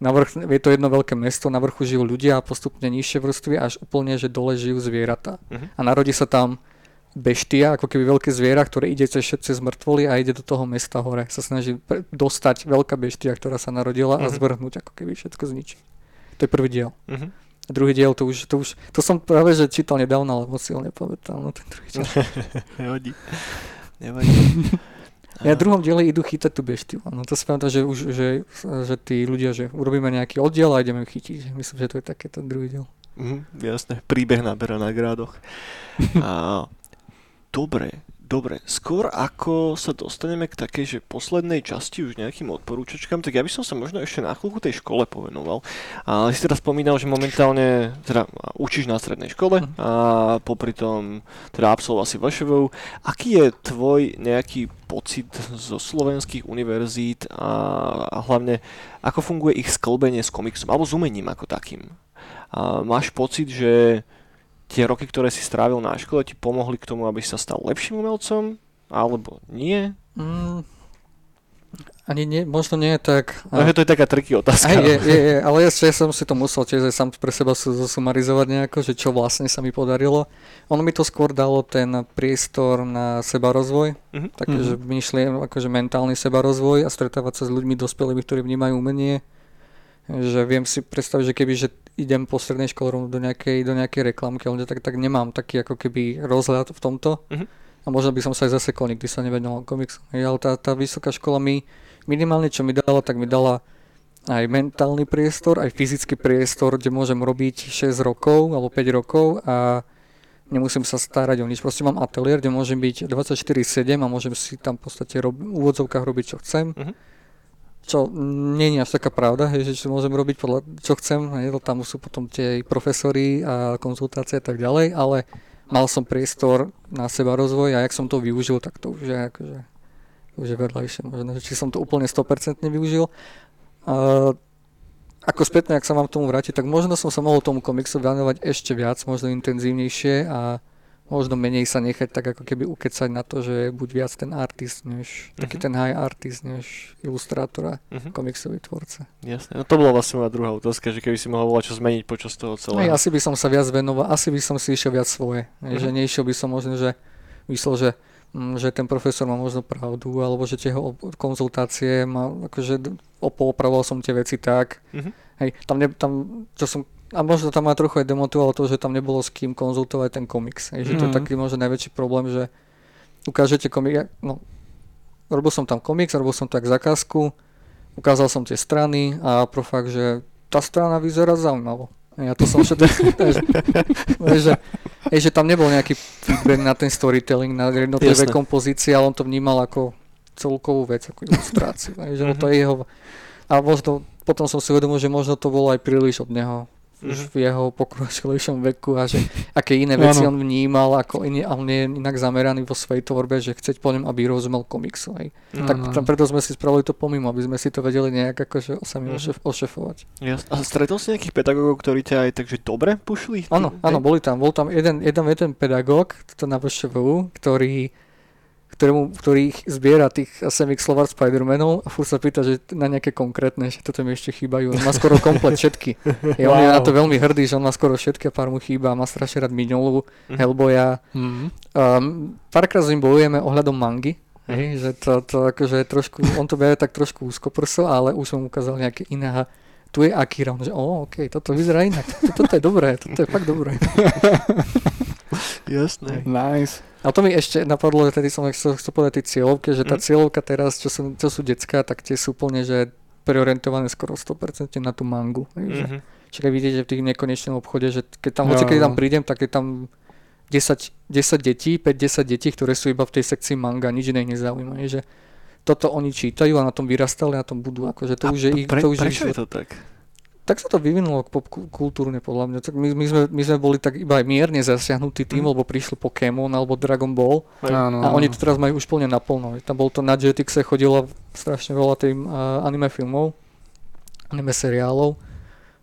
na vrch, je to jedno veľké mesto, na vrchu žijú ľudia a postupne nižšie vrstvy až úplne, že dole žijú zvieratá. Mhm. A narodí sa tam beštia, ako keby veľké zviera, ktoré ide cez, cez mŕtvoly a ide do toho mesta hore. Sa snaží pre, dostať veľká beštia, ktorá sa narodila a Mhm. zvrhnúť, ako keby všetko zničiť. To je prvý diel. Mhm. A druhý diel, to už, to už, to som práve, že čítal nedávno, ale moc si ho nepamätám, no ten druhý diel. [LAUGHS] Nevadí. Nevadí. [LAUGHS] Ja v druhom diele idú chytať tú beštiu. No to si pamätám, že už, že, že tí ľudia, že urobíme nejaký oddiel a ideme ju chytiť. Myslím, že to je také ten druhý diel. Mhm, jasné, príbeh nabera na grádoch. [LAUGHS] A, dobre, dobre. Skôr ako sa dostaneme k takej, že poslednej časti už nejakým odporúčačkám, tak ja by som sa možno ešte na chvíľku tej škole povenoval. A si teraz spomínal, že momentálne teda učíš na strednej škole a popri tom teda absolvoval si VŠVU. Aký je tvoj nejaký pocit zo slovenských univerzít a, a hlavne ako funguje ich sklbenie s komiksom alebo s umením ako takým? A máš pocit, že tie roky, ktoré si strávil na škole, ti pomohli k tomu, aby si sa stal lepším umelcom? Alebo nie? Mm, ani nie, možno nie tak... No, to je taká triky otázka. Aj, je, je, je, ale ja, ja som si to musel tiež aj sám pre seba su- zosumarizovať nejako, že čo vlastne sa mi podarilo. Ono mi to skôr dalo ten priestor na sebarozvoj, Mhm. také, Mhm. že myšliem, akože mentálny sebarozvoj a stretávať sa s ľuďmi dospelými, ktorí vnímajú umenie. Že viem si predstaviť, že keby že idem po strednej škole rovno do nejakej, do nejakej reklamky, ale tak, tak nemám taký ako keby rozhľad v tomto. Mhm. A možno by som sa aj zasekol, nikdy sa nevedel komiksom. Hej, Ale tá, tá vysoká škola mi minimálne čo mi dala, tak mi dala aj mentálny priestor, aj fyzický priestor, kde môžem robiť 6 rokov alebo 5 rokov a nemusím sa starať o nič. Proste mám ateliér, kde môžem byť 24-7 a môžem si tam v podstate rob- v úvodzovkách robiť, čo chcem. Mhm. Čo nie je až taká pravda, hej, že čo môžem robiť podľa čo chcem, hej, tam sú potom tie profesory a konzultácie a tak ďalej, ale mal som priestor na seba rozvoj a jak som to využil, tak to už je akože už je vedľajšie možno, či som to úplne 100% využil. A ako spätne, ak sa mám k tomu vrátiť, tak možno som sa mohol tomu komiksu venovať ešte viac, možno intenzívnejšie a možno menej sa nechať tak ako keby ukecať na to, že buď viac ten artist, než uh-huh. taký Mhm. ten high artist, než ilustrátor a Mhm. komiksový tvorca. Jasne. No to bola vlastne moja druhá otázka, že keby si mohol volať čo zmeniť počas toho No, celého. ja asi by som sa viac venoval, asi by som si išiel viac svoje. Mm-hmm. Že neišiel by som možno, že myslel, že, mm, že ten profesor má možno pravdu, alebo že tie jeho konzultácie má, akože opoopravoval som tie veci tak. Mhm. Hej, tam, ne, tam, čo som, a možno tam ma trochu aj demotivovalo to, že tam nebolo s kým konzultovať ten komiks. Hej, že to je Mhm. taký možno najväčší problém, že ukážete komik, no, robil som tam komiks, robil som tak zakázku, ukázal som tie strany a pro fakt, že tá strana vyzerá zaujímavo. Ja to som všetko, [LAUGHS] že, hej, že tam nebol nejaký feedback na ten storytelling, na jednotlivé kompozície, ale on to vnímal ako celkovú vec, ako ilustráciu. Hej, že Mhm. to je jeho... A možno, potom som si uvedomil, že možno to bolo aj príliš od neho už Mhm. v jeho pokročilejšom veku a že aké iné veci Áno. on vnímal, ako iný, a on je inak zameraný vo svojej tvorbe, že chceť po ňom, aby rozumel komiksu. Mhm. Tak tam preto sme si spravili to pomimo, aby sme si to vedeli nejak akože sami Mhm. ošef, ošefovať. Jasne. A stretol si nejakých pedagógov, ktorí ťa aj takže dobre pušli? Áno, áno, boli tam, bol tam jeden, jeden, jeden pedagóg, to na VŠVU, ktorý ktorému, ktorý zbiera tých semik Slovart Spider-Manov a furt sa pýta, že na nejaké konkrétne, že toto mi ešte chýbajú. On má skoro komplet všetky. [LAUGHS] Je, on je Wow. na to veľmi hrdý, že on má skoro všetky a pár mu chýba. Má strašne rád minulú, Mhm. Hellboya. Mm. Um, párkrát s ním bojujeme ohľadom mangy. Hej, že to, to akože je trošku, on to berie tak trošku úzkoprso, ale už som ukázal nejaké iné a tu je Akira, on že o, ok, toto vyzerá inak, toto, toto je dobré, toto je fakt dobré. [LAUGHS] Jasné. Nice. A to mi ešte napadlo, že tedy som chcel, chcel povedať tej cieľovke, že tá Mm. cieľovka teraz, čo sú, čo sú decká, tak tie sú úplne, že preorientované skoro 100% na tú mangu. Že, Mhm. čiže keď vidíte v tých nekonečnom obchode, že keď tam, hoci keď jo. tam prídem, tak je tam 10, 10 detí, 5-10 detí, ktoré sú iba v tej sekcii manga, nič iné nezaujíma. Že toto oni čítajú a na tom vyrastali, na tom budú. Akože to A už je ich, pre, to už je ich prečo je život. to tak? Tak sa to vyvinulo pop kultúrne podľa mňa. Tak my, my, sme, my sme boli tak iba aj mierne zasiahnutí tým, Mhm. lebo prišli Pokémon alebo Dragon Ball. Áno, A áno. oni to teraz majú už plne naplno. Tam bol to na Jetixe chodilo strašne veľa tým uh, anime filmov, anime seriálov,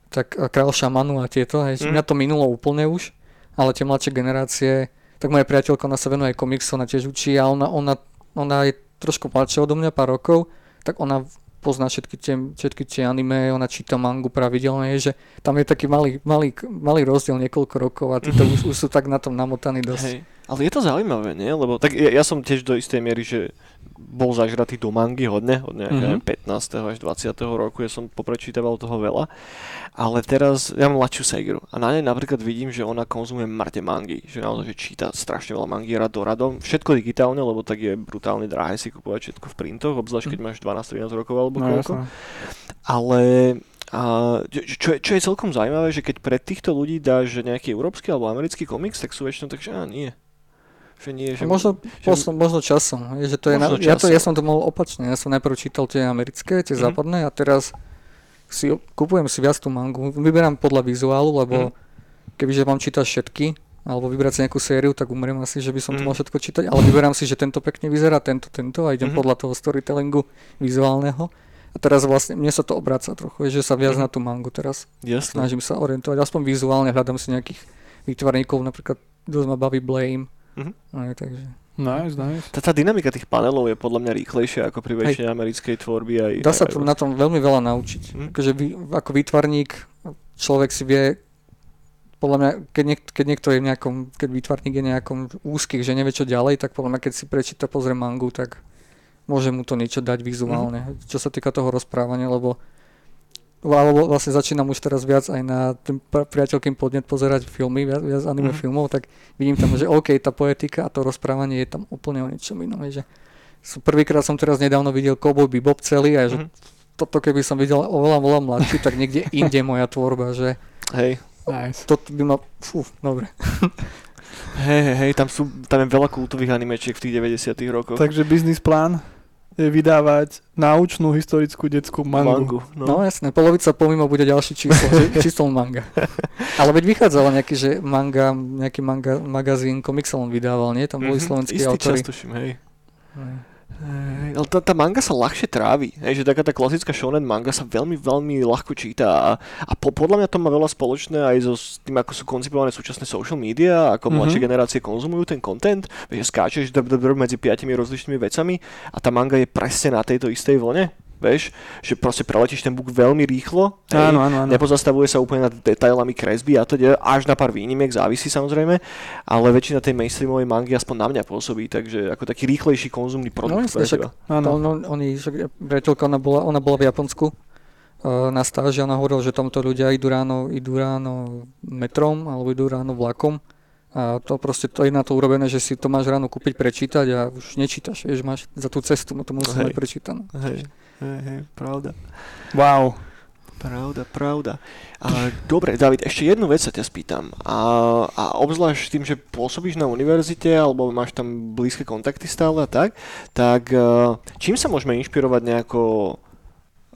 tak uh, Král šamanu a tieto. Hej, Mm. Mňa to minulo úplne už, ale tie mladšie generácie, tak moja priateľka, ona sa venuje komiksu, ona tiež učí a ona, ona, ona je trošku mladšia odo mňa, pár rokov, tak ona pozná všetky tie, všetky tie anime, ona číta mangu pravidelne, že tam je taký malý, malý, malý rozdiel niekoľko rokov a títo už, už sú tak na tom namotaní dosť. Hej. Ale je to zaujímavé, nie? Lebo tak ja, ja som tiež do istej miery, že bol zažratý do mangy hodne, od nejakého Mhm. 15. až 20. roku, ja som poprečítaval toho veľa. Ale teraz, ja mám mladšiu Seigeru a na nej napríklad vidím, že ona konzumuje mŕte mangy, že naozaj že číta strašne veľa mangy rad do radom, všetko digitálne, lebo tak je brutálne drahé si kupovať všetko v printoch, obzvlášť keď máš 12-13 rokov alebo No, koľko. Ale a, čo, je, čo je celkom zaujímavé, že keď pre týchto ľudí dáš nejaký európsky alebo americký komiks, tak sú väčšinou tak, že á, nie. Že nie, že... Možno, že- možno, možno časom. Je, že to je na, Možno ja, to, časom. ja som to mohol opačne. Ja som najprv čítal tie americké, tie Mhm. západné a teraz si kupujem si viac tú mangu. Vyberám podľa vizuálu, lebo Mhm. kebyže mám čítať všetky, alebo vybrať si nejakú sériu, tak umriem asi, že by som to Mhm. mal všetko čítať, ale vyberám si, že tento pekne vyzerá, tento, tento a idem Mhm. podľa toho storytellingu vizuálneho. A teraz vlastne, mne sa to obraca trochu, že sa viac Mhm. na tú mangu teraz Jasné. snažím sa orientovať, aspoň vizuálne hľadám si nejakých výtvarníkov, napríklad dosť ma baví Blame. Mhm. Aj, takže. Nice, nice. Tá, tá dynamika tých panelov je podľa mňa rýchlejšia ako pri väčšine americkej tvorby. Aj, Dá sa aj, to na tom veľmi veľa naučiť. Mhm. Akože vy, ako výtvarník človek si vie podľa mňa, keď, niek- keď niekto je v nejakom, keď výtvarník je nejakom úzkých, že nevie čo ďalej, tak podľa mňa, keď si prečíta, pozrie mangu, tak môže mu to niečo dať vizuálne, čo sa týka toho rozprávania, lebo alebo vlastne začínam už teraz viac aj na ten pri- priateľkým podnet pozerať filmy, viac, viac anime Mhm. filmov, tak vidím tam, že OK, tá poetika a to rozprávanie je tam úplne o niečom inom. Že prvýkrát som teraz nedávno videl Cowboy Bebop celý a že Mhm. toto keby som videl oveľa, oveľa mladší, tak niekde inde moja tvorba, že Hej, Nice. toto by ma, fú, dobre. hej, hej, hej, tam, sú, tam je veľa kultových animečiek v tých 90 rokoch. Takže biznis plán je vydávať náučnú historickú detskú mangu. no. No jasné, polovica pomimo bude ďalšie číslo, [LAUGHS] číslo manga. Ale veď vychádzalo nejaký, že manga, nejaký manga, magazín, Comixelon vydával, nie? Tam boli Mhm, slovenskí Istý autori. čas, tuším, hej. Ale tá, tá manga sa ľahšie trávi. Hej, že taká tá klasická shonen manga sa veľmi, veľmi ľahko číta a, a po, podľa mňa to má veľa spoločné aj so s tým, ako sú koncipované súčasné social media, ako mm-hmm. mladšie generácie konzumujú ten content, že skáčeš drb medzi piatimi rozličnými vecami a tá manga je presne na tejto istej vlne vieš, že proste preletíš ten book veľmi rýchlo, hej, Áno, áno, áno. nepozastavuje sa úplne nad detailami kresby a to je až na pár výnimiek, závisí samozrejme, ale väčšina tej mainstreamovej mangy aspoň na mňa pôsobí, takže ako taký rýchlejší konzumný produkt. No jasne, však, áno. On, on, oni, však priateľka, ona bola, ona bola v Japonsku uh, na stáži a ona hovorila, že tamto ľudia idú ráno, idú ráno metrom alebo idú ráno vlakom a to proste to je na to urobené, že si to máš ráno kúpiť, prečítať a už nečítaš, vieš, máš za tú cestu, no to musíš mať prečítané. Hej. Hej, hej, pravda. Wow. Pravda, pravda. A, dobre, David, ešte jednu vec sa ťa spýtam. A, a obzvlášť tým, že pôsobíš na univerzite alebo máš tam blízke kontakty stále a tak, tak čím sa môžeme inšpirovať nejako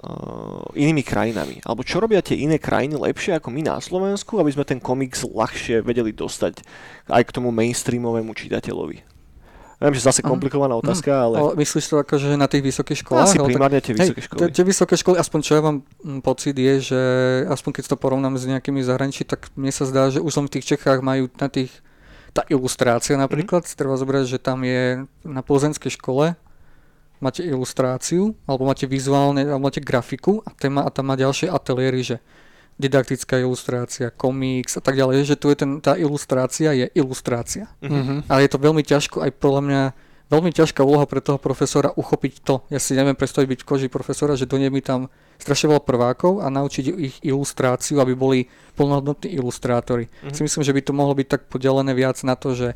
uh, inými krajinami? Alebo čo robia tie iné krajiny lepšie ako my na Slovensku, aby sme ten komiks ľahšie vedeli dostať aj k tomu mainstreamovému čitateľovi? Viem, že zase komplikovaná otázka, mm. ale... ale... Myslíš to ako, že na tých vysokých školách? Asi primárne tie vysoké školy. Tie vysoké školy, aspoň čo ja mám pocit je, že aspoň keď to porovnám s nejakými zahraničí, tak mne sa zdá, že už len v tých Čechách majú na tých tá ilustrácia napríklad, mm. treba zobrať, že tam je na plzenskej škole máte ilustráciu, alebo máte vizuálne, alebo máte grafiku a, téma, a tam má ďalšie ateliéry, že didaktická ilustrácia, komiks a tak ďalej, že tu je ten, tá ilustrácia je ilustrácia. Mm-hmm. Ale je to veľmi ťažko, aj podľa mňa veľmi ťažká úloha pre toho profesora uchopiť to. Ja si neviem predstaviť byť v koži profesora, že do mi tam strašne veľa prvákov a naučiť ich ilustráciu, aby boli plnohodnotní ilustrátori. Mm-hmm. Si myslím, že by to mohlo byť tak podelené viac na to, že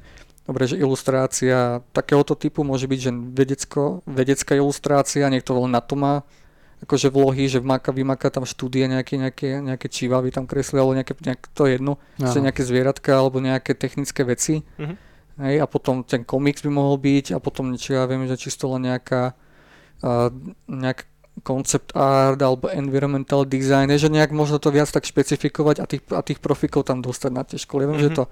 Dobre, že ilustrácia takéhoto typu môže byť, že vedecko, vedecká ilustrácia, niekto len na to má akože vlohy, že vmaka, vymaka tam štúdie nejaké, nejaké, nejaké čívavy tam kresli, alebo nejaké, nejak, to jedno, že nejaké zvieratka alebo nejaké technické veci. Uh-huh. Hej, a potom ten komiks by mohol byť a potom niečo, ja viem, že čisto len nejaká uh, nejak concept art alebo environmental design, že nejak možno to viac tak špecifikovať a tých, a tých profikov tam dostať na tie školy. Ja viem, uh-huh. že to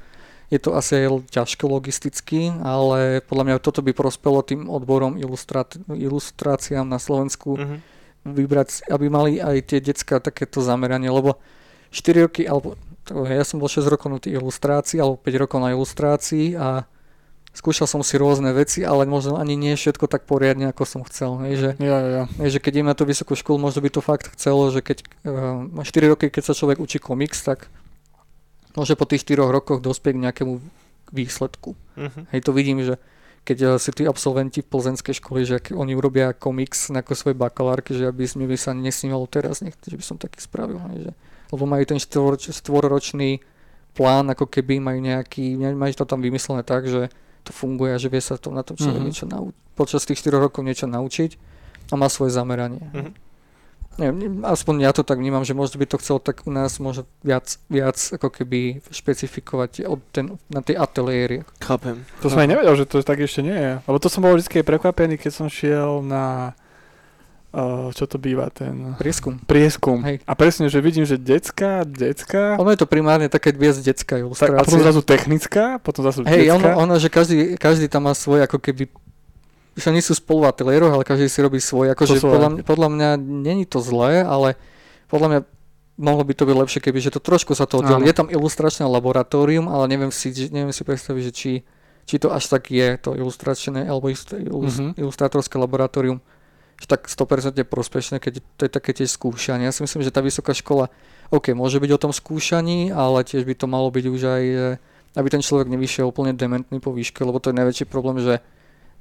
je to asi aj ťažko logisticky, ale podľa mňa toto by prospelo tým odborom ilustrát, ilustráciám na Slovensku, uh-huh vybrať, aby mali aj tie decka takéto zameranie, lebo 4 roky, alebo ja som bol 6 rokov na tých ilustrácií, alebo 5 rokov na ilustrácii a skúšal som si rôzne veci, ale možno ani nie všetko tak poriadne, ako som chcel. Je, že, ja, ja. Je, že keď idem na tú vysokú školu, možno by to fakt chcelo, že keď uh, eh, 4 roky, keď sa človek učí komiks, tak môže po tých 4 rokoch dospieť k nejakému výsledku. Uh-huh. Hej, to vidím, že keď eh, si tí absolventi v plzenskej školy, že oni urobia komiks na ako svoj bakalárky, že aby mi by sa nesnímalo teraz, nech, že by som taký spravil. Že, lebo majú ten štvoročný plán, ako keby majú nejaký, majú to tam vymyslené tak, že to funguje a že vie sa to na tom človek mm-hmm. niečo naučiť. Počas tých 4 rokov niečo naučiť a má svoje zameranie. Mm-hmm neviem, aspoň ja to tak vnímam, že možno by to chcelo tak u nás možno viac, viac ako keby špecifikovať od ten, na tej ateliéry. Chápem. To som aj nevedel, že to tak ešte nie je. Lebo to som bol vždy prekvapený, keď som šiel na Uh, čo to býva ten... Prieskum. Prieskum. Hej. A presne, že vidím, že decka, decka... Ono je to primárne také viac detská ilustrácia. Tak, a potom zrazu technická, potom zrazu Hej, ono, ono, že každý, každý tam má svoj ako keby že nie sú spolu v ateliéroch, ale každý si robí svoj. Akože podľa, podľa mňa není to zlé, ale podľa mňa mohlo by to byť lepšie, keby že to trošku sa to oddelí. Je tam ilustračné laboratórium, ale neviem si, neviem si predstaviť, že či, či to až tak je, to ilustračné alebo mm-hmm. ilustrátorské laboratórium, že tak 100% prospešné, keď to je také tiež skúšanie. Ja si myslím, že tá vysoká škola, OK, môže byť o tom skúšaní, ale tiež by to malo byť už aj, aby ten človek nevyšiel úplne dementný po výške, lebo to je najväčší problém, že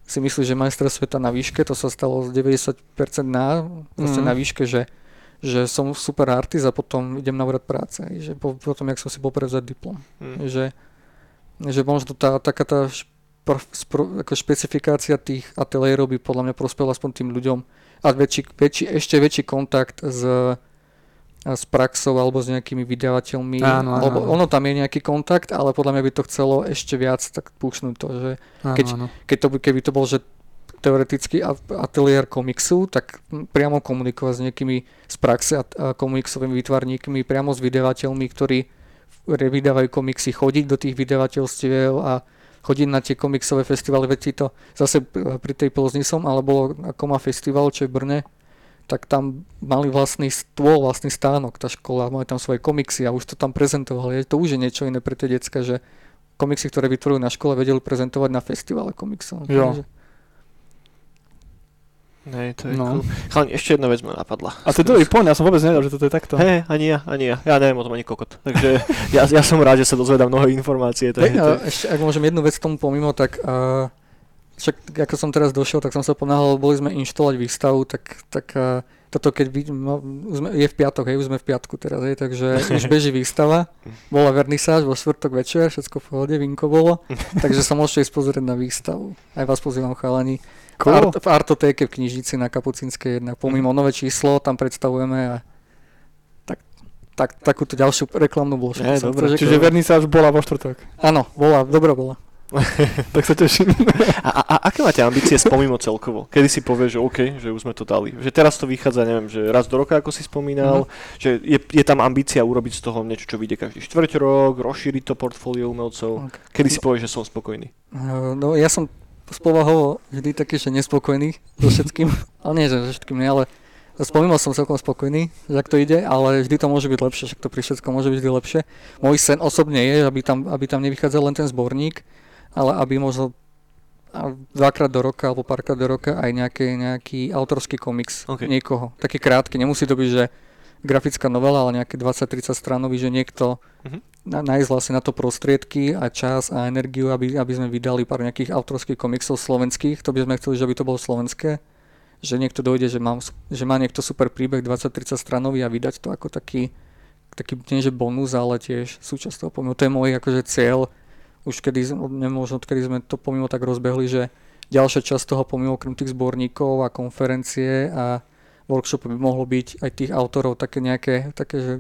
si myslí, že majstra sveta na výške, to sa stalo z 90% na, mm. na výške, že, že som super artist a potom idem na úrad práce, že po, potom, jak som si bol prevzať diplom. Mm. Že, že možno tá, taká tá špro, špro, ako špecifikácia tých ateliérov by podľa mňa prospela aspoň tým ľuďom a väčší, väčší, ešte väčší kontakt s s praxou alebo s nejakými vydavateľmi. Áno, áno, alebo ono tam je nejaký kontakt, ale podľa mňa by to chcelo ešte viac tak púšnúť to, že keď, áno, áno. keď to, keby to bol, že teoretický ateliér komiksu, tak priamo komunikovať s niekými z praxe a, a komiksovými vytvarníkmi, priamo s vydavateľmi, ktorí vydávajú komiksy, chodiť do tých vydavateľstiev a chodiť na tie komiksové festivaly, veď to zase pri tej Plzni som, ale bolo Koma festival, čo je v Brne, tak tam mali vlastný stôl, vlastný stánok, tá škola, mali tam svoje komiksy a už to tam prezentovali. To už je niečo iné pre tie decka, že komiksy, ktoré vytvorujú na škole, vedeli prezentovať na festivale komiksov. Jo. Takže Nej, to je no. cool. Chalani, ešte jedna vec ma napadla. A to je dobrý point, ja som vôbec nevedel, že toto je takto. Hej, ani ja, ani ja. Ja neviem o tom ani kokot. Takže ja, ja som rád, že sa dozvedám mnohé informácie. To je, to... Ešte, ak môžem jednu vec k tomu pomimo, tak uh, však ako som teraz došiel, tak som sa ponáhal, boli sme inštalovať výstavu, tak, tak uh, toto keď vidím, no, je v piatok, hej, už sme v piatku teraz, hej, takže už [LAUGHS] beží výstava, bola vernisáž vo štvrtok večer, všetko v pohode, vinko bolo, [LAUGHS] takže sa môžete ísť pozrieť na výstavu. Aj vás pozývam chalani. Cool. Art, v Artotéke v knižnici na Kapucinskej 1. Pomimo nové číslo, tam predstavujeme a tak, tak, takúto ďalšiu reklamnú dobre, čiže vernisáž bola vo štvrtok. Áno, bola, dobrá bola. [LAUGHS] tak sa teším. a, a, a aké máte ambície spomimo celkovo? Kedy si povieš, že OK, že už sme to dali? Že teraz to vychádza, neviem, že raz do roka, ako si spomínal, mm-hmm. že je, je tam ambícia urobiť z toho niečo, čo vyjde každý štvrť rok, rozšíriť to portfólio umelcov. Okay. Kedy si povieš, že som spokojný? Uh, no ja som z povahovo vždy taký, že nespokojný so všetkým, [LAUGHS] ale nie, že so všetkým nie, ale spomínal som celkom spokojný, že ak to ide, ale vždy to môže byť lepšie, však to pri všetkom môže byť vždy lepšie. Môj sen osobne je, aby tam, aby tam nevychádzal len ten zborník, ale aby možno dvakrát do roka alebo párkrát do roka aj nejaký, nejaký autorský komiks okay. niekoho. Taký krátky, nemusí to byť, že grafická novela, ale nejaké 20-30 stranový, že niekto na, nájsť vlastne na to prostriedky a čas a energiu, aby, aby sme vydali pár nejakých autorských komiksov slovenských, to by sme chceli, že by to bolo slovenské, že niekto dojde, že, mám, že má niekto super príbeh 20-30 stranový a vydať to ako taký, taký nie že bonus, ale tiež súčasť toho pomimo. To je môj akože cieľ, už kedy, možno odkedy sme to pomimo tak rozbehli, že ďalšia časť toho pomimo tých zborníkov a konferencie a workshopu by mohlo byť aj tých autorov také nejaké, také, že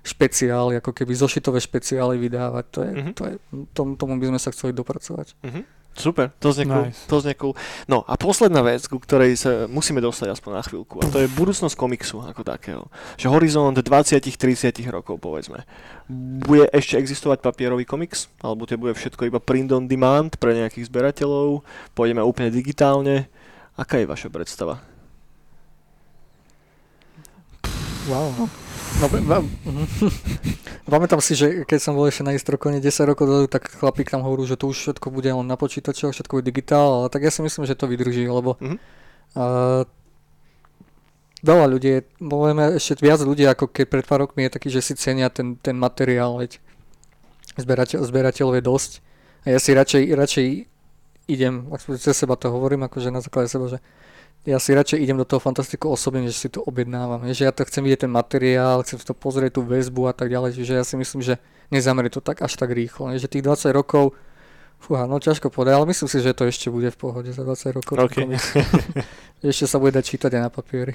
špeciály, ako keby zošitové špeciály vydávať. To je, mm-hmm. to je, tom, tomu by sme sa chceli dopracovať. Mm-hmm. Super, to znie, nice. cool, to znie cool. No a posledná vec, ku ktorej sa musíme dostať aspoň na chvíľku, a to je budúcnosť komiksu ako takého. Že horizont 20-30 rokov, povedzme. Bude ešte existovať papierový komiks? Alebo to bude všetko iba print on demand pre nejakých zberateľov? Pôjdeme úplne digitálne? Aká je vaša predstava? Wow. No, no, pamätám si, že keď som bol ešte na Istrokone 10 rokov dozadu, tak chlapík tam hovoril, že to už všetko bude len na počítačoch, všetko bude digitál, ale tak ja si myslím, že to vydrží, lebo mm-hmm. uh, veľa ľudí, môžeme ešte viac ľudí, ako keď pred pár rokmi je taký, že si cenia ten, ten materiál, veď zberateľ, zberateľov je dosť. A ja si radšej, radšej idem, cez seba to hovorím, akože na základe seba, že ja si radšej idem do toho fantastiku osobne, než si to objednávam. Je, že ja to chcem vidieť ten materiál, chcem si to pozrieť, tú väzbu a tak ďalej. Čiže ja si myslím, že nezamrie to tak až tak rýchlo. Že tých 20 rokov, fúha, no ťažko povedať, ale myslím si, že to ešte bude v pohode za 20 rokov. Okay. [LAUGHS] ešte sa bude dať čítať aj na papieri.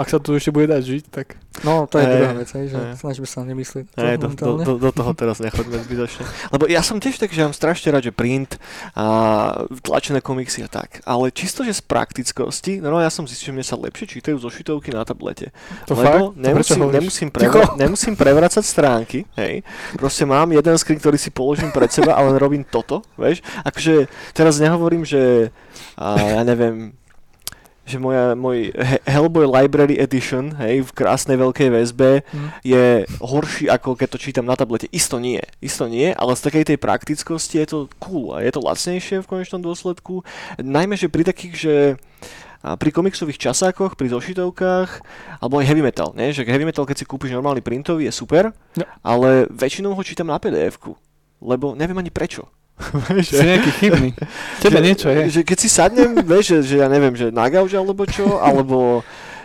Ak sa tu ešte bude dať žiť, tak... No, to je hey, druhá vec, hej, že hey. snažíme sa nemyslieť. Hey, do, do, do, do toho teraz nechoďme zbytočne. Lebo ja som tiež tak, že mám strašne rád, že print a tlačené komiksy a tak. Ale čisto, že z praktickosti, no, no ja som zistil, že mne sa lepšie čítajú zošitovky na tablete. To Lebo fakt? nemusím, nemusím, prevra- nemusím prevracať stránky, hej. Proste mám jeden screen, ktorý si položím pred seba a len robím toto, vieš. Akože teraz nehovorím, že a, ja neviem, že moja, môj Hellboy Library Edition, hej, v krásnej veľkej väzbe mm. je horší ako keď to čítam na tablete. Isto nie, isto nie, ale z takej tej praktickosti je to cool a je to lacnejšie v konečnom dôsledku. Najmä, že pri takých, že a pri komiksových časákoch, pri zošitovkách, alebo aj heavy metal, ne? že heavy metal, keď si kúpiš normálny printový, je super, no. ale väčšinou ho čítam na pdf lebo neviem ani prečo. [LAUGHS] si nejaký chybný. Tebe že, niečo je. Že keď si sadnem, vieš, že, že ja neviem, že na gauž alebo čo, alebo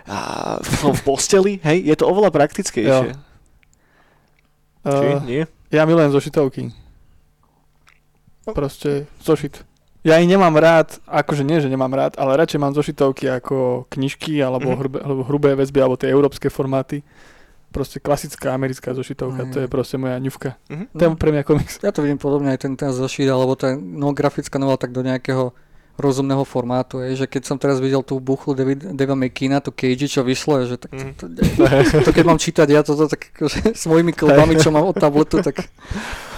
a, som v posteli, hej, je to oveľa praktickejšie. Jo. Či, uh, nie? Ja milujem zošitovky. Proste zošit. Ja ich nemám rád, akože nie, že nemám rád, ale radšej mám zošitovky ako knižky alebo, mm-hmm. hrubé, alebo hrubé väzby alebo tie európske formáty proste klasická americká zošitovka, mm. to je proste moja ňuvka. Mm-hmm. To je pre mňa komiks. Ja to vidím podobne aj ten, ten zošit, alebo tá no, grafická novela tak do nejakého rozumného formátu, je, že keď som teraz videl tú buchlu David, Deva McKeena, tú Cage, čo vyšlo, je, že tak to, to, to, to, keď mám čítať ja toto tak akože, s mojimi klbami, čo mám od tabletu, tak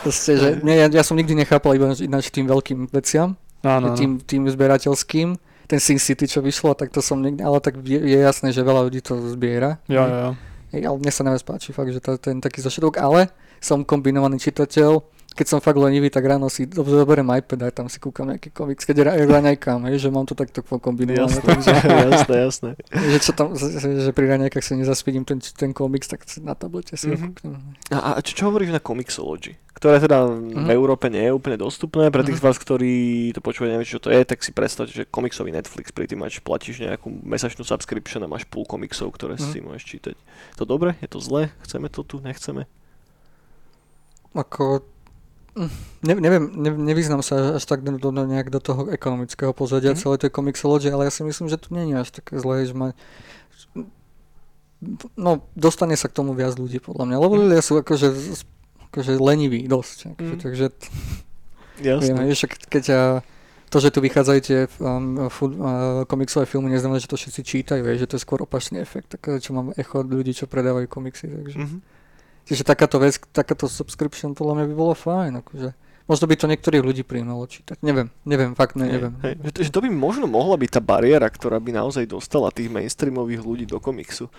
Proste, že, nie, ja, ja som nikdy nechápal iba ináč tým veľkým veciam, Áno, áno. tým, tým zberateľským. Ten Sin City, čo vyšlo, tak to som nikdy, ale tak je, je jasné, že veľa ľudí to zbiera. Jo, jo, jo. Hej, ale mne sa najviac páči fakt, že to, ten taký zašiatok, ale som kombinovaný čitateľ, keď som fakt lenivý, tak ráno si zoberiem iPad a tam si kúkam nejaký komiks, keď ra- raňajkám, hej, že mám to takto kombinované. Jasné, Takže, [LAUGHS] jasné, jasné. že, čo tam, že pri raňajkách si nezaspídim ten, ten komiks, tak na tablete si ho Mhm. kúknem. A, a čo, čo hovoríš na Comixology? Ktoré teda v Mhm. Európe nie je úplne dostupné. Pre tých z Mhm. vás, ktorí to počúvajú, neviem, čo to je, tak si predstavte, že komiksový Netflix, pri tým máš, platíš nejakú mesačnú subscription a máš púl komiksov, ktoré Mhm. si môžeš čítať. To dobre? Je to zle? Chceme to tu? Nechceme? Ako, ne, neviem, ne, nevyznám sa až tak do, do, nejak do toho ekonomického pozadia mm. celej tej komixológie, ale ja si myslím, že to nie je až také zlé, že má... No, dostane sa k tomu viac ľudí, podľa mňa, lebo Mhm. ľudia sú akože, akože leniví dosť, akože, Mhm. takže Jasné. vieme, vieš, ak- keď ja, to, že tu vychádzajú tie um, uh, komiksové filmy, neznamená, že to všetci čítajú, vieš, že to je skôr opačný efekt, tak, čo mám echo od ľudí, čo predávajú komiksy, takže... Mhm. Čiže takáto vec, takáto subscription podľa mňa by bolo fajn, akože. Možno by to niektorých ľudí príjmalo čítať. Neviem, neviem, fakt ne, neviem. Hej, že, to, že to by možno mohla byť tá bariéra, ktorá by naozaj dostala tých mainstreamových ľudí do komiksu.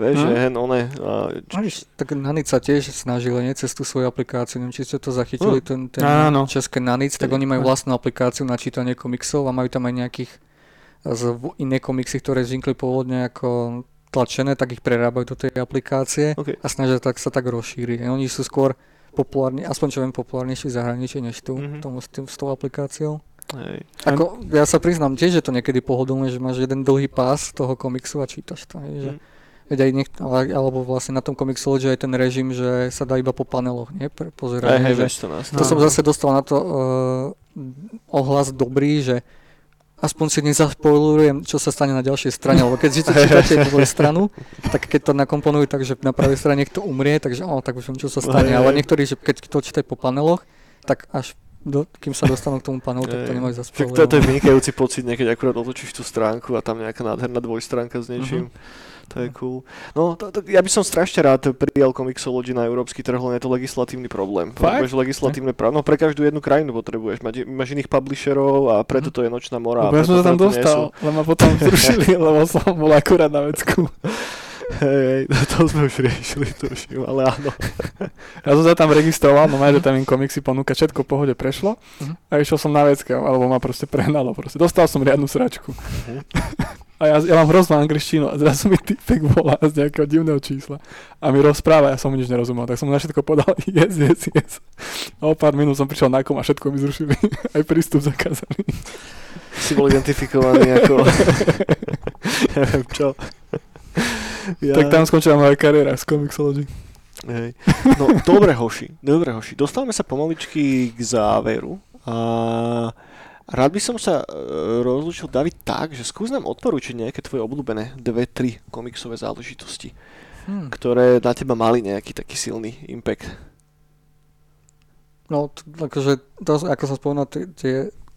Vieš, Hm. že hen one... A, víš, tak Nanic sa tiež snažili, nie, cez tú svoju aplikáciu, neviem, či ste to zachytili, Hm. ten, ten Áno. české Nanic, tak oni majú vlastnú aplikáciu na čítanie komiksov a majú tam aj nejakých z iné komiksy, ktoré vznikli pôvodne ako tlačené, tak ich prerábajú do tej aplikácie okay. a snažia tak, sa tak rozšíriť. Oni sú skôr populárni, aspoň čo viem, populárnejší v zahraničí než tu, Mhm. tomu, s, tým, s tou aplikáciou. Hej. Ako, ja sa priznám tiež, že to niekedy pohodlné, že máš jeden dlhý pás toho komiksu a čítaš to. Hej, že, Mm. veď aj ale, alebo vlastne na tom Comixology aj ten režim, že sa dá iba po paneloch, nie? Pre, Hej, pozerať, hej, že, to nás. to som zase dostal na to uh, ohlas dobrý, že aspoň si nezaspoilujem, čo sa stane na ďalšej strane, lebo keď si to čítate tú stranu, tak keď to nakomponujú tak, že na pravej strane niekto umrie, takže o, tak už viem, čo sa stane, ale niektorí, že keď to čítajú po paneloch, tak až do, kým sa dostanú k tomu panelu, tak to nemajú Však zaspoilované. to, to je vynikajúci pocit, niekedy akurát otočíš tú stránku a tam nejaká nádherná dvojstránka s niečím. To je cool. No, to, to, ja by som strašne rád prijal Comixology na európsky trh, len je to legislatívny problém. Potrebuješ legislatívne právo. No pre každú jednu krajinu potrebuješ. Mať, máš iných publisherov a preto to je nočná mora. Lebo ja som sa tam dostal, ale ma potom [LAUGHS] zrušili, lebo som bol akurát na vecku. Hej, hej, to sme už riešili, tuším, ale áno. [LAUGHS] Ja som sa tam registroval, no že tam im komiksy ponúka, všetko v pohode prešlo Mhm. a išiel som na vecke, alebo ma proste prehnalo, proste. Dostal som riadnu sračku. Mhm. [LAUGHS] A ja, ja mám hroznú angličtinu a zrazu mi typek volá z nejakého divného čísla a mi rozpráva, ja som mu nič nerozumel, tak som mu na všetko podal [LAUGHS] yes, yes, yes. A o pár minút som prišiel na kom a všetko mi zrušili, [LAUGHS] aj prístup zakázali. Si bol identifikovaný ako... [LAUGHS] Neviem čo. Ja... Tak tam skončila moja kariéra z Comixology. Hej. No, dobre, hoši, dobre, hoši. Dostávame sa pomaličky k záveru. A rád by som sa e, rozlúčil, David, tak, že skús nám odporučiť nejaké tvoje obľúbené dve, tri komiksové záležitosti, Hmm. ktoré na teba mali nejaký taký silný impact. No, akože, to, ako som spomínal, tie,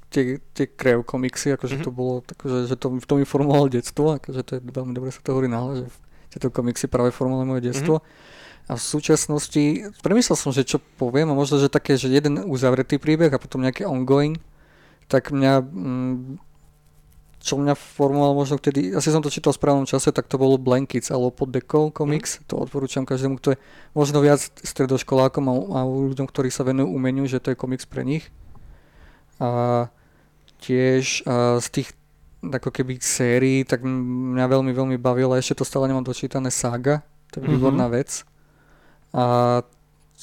tie, tie, krev komiksy, akože Mhm. to bolo, akože, že to, to mi formovalo detstvo, akože to je veľmi dobre sa to hovorí náhle, že tieto komiksy práve formovali moje detstvo. A v súčasnosti, premyslel som, že čo poviem, a možno, že také, že jeden uzavretý príbeh a potom nejaký ongoing, tak mňa, mm, čo mňa formovalo možno vtedy, asi som to čítal v správnom čase, tak to bolo Blankets alebo pod dekou komiks, to odporúčam každému, kto je možno viac stredoškolákom a, a ľuďom, ktorí sa venujú umeniu, že to je komiks pre nich. A tiež a z tých ako keby sérií, tak mňa veľmi, veľmi bavila, ešte to stále nemám dočítané Saga, to je výborná vec. A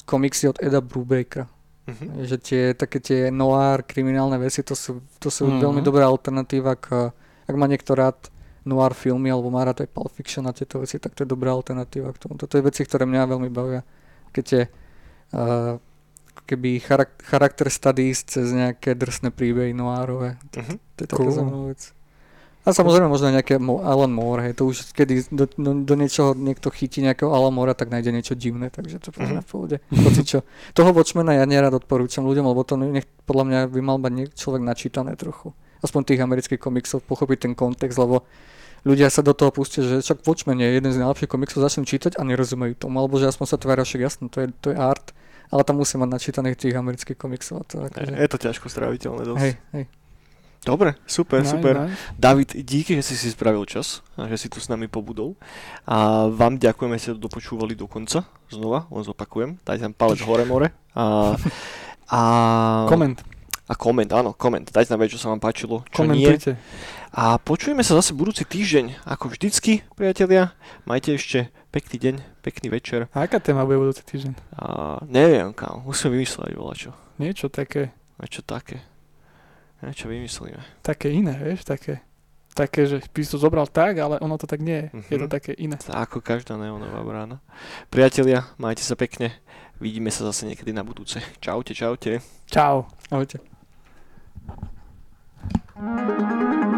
komiksy od Eda Brubakera. Mhm. Že tie, také tie noir, kriminálne veci, to sú, to sú Mhm. veľmi dobrá alternatíva k, ak má niekto rád noir filmy, alebo má rád aj Pulp Fiction a tieto veci, tak to je dobrá alternatíva k tomu. Toto je veci, ktoré mňa veľmi bavia. Keď je uh, keby charak- charakter studies cez nejaké drsné príbehy noárové. Mhm. To je taká Cool. zaujímavá vec. A samozrejme možno nejaké Alan Moore, hej, to už kedy do, do, do niečoho niekto chytí nejakého Alan Moora, tak nájde niečo divné, takže to je podľa mňa v pohode. Hoci čo. Toho Watchmena ja nerad odporúčam ľuďom, lebo to nech, podľa mňa by mal mať človek načítané trochu. Aspoň tých amerických komiksov, pochopiť ten kontext, lebo ľudia sa do toho pustia, že však Watchmen je jeden z najlepších komiksov, začnú čítať a nerozumejú tomu, alebo že aspoň sa tvária, však jasno, to je, to je art ale tam musím mať načítaných tých amerických komiksov. A to, akože... Je to ťažko stráviteľné dosť. Hej, hej. Dobre, super, Nice, super. nice. David, díky, že si si spravil čas a že si tu s nami pobudol. A vám ďakujeme, že ste to dopočúvali do konca. Znova, len zopakujem. Dajte tam palec hore more. A, a, Koment. a koment, áno, koment. Dajte nám vedieť, čo sa vám páčilo, čo nie. Komentujte. A počujeme sa zase budúci týždeň, ako vždycky, priatelia. Majte ešte pekný deň, pekný večer. A aká téma bude budúci týždeň? A neviem kam, musíme vymysleť čo. Niečo také, Niečo také. Niečo vymyslíme. také iné, vieš, také. Také, že by si to zobral tak, ale ono to tak nie je. Je to Mhm. také iné. Ako každá neonová brána. Priatelia, majte sa pekne. Vidíme sa zase niekedy na budúce. Čaute, čaute. Čau. Ahojte. thank you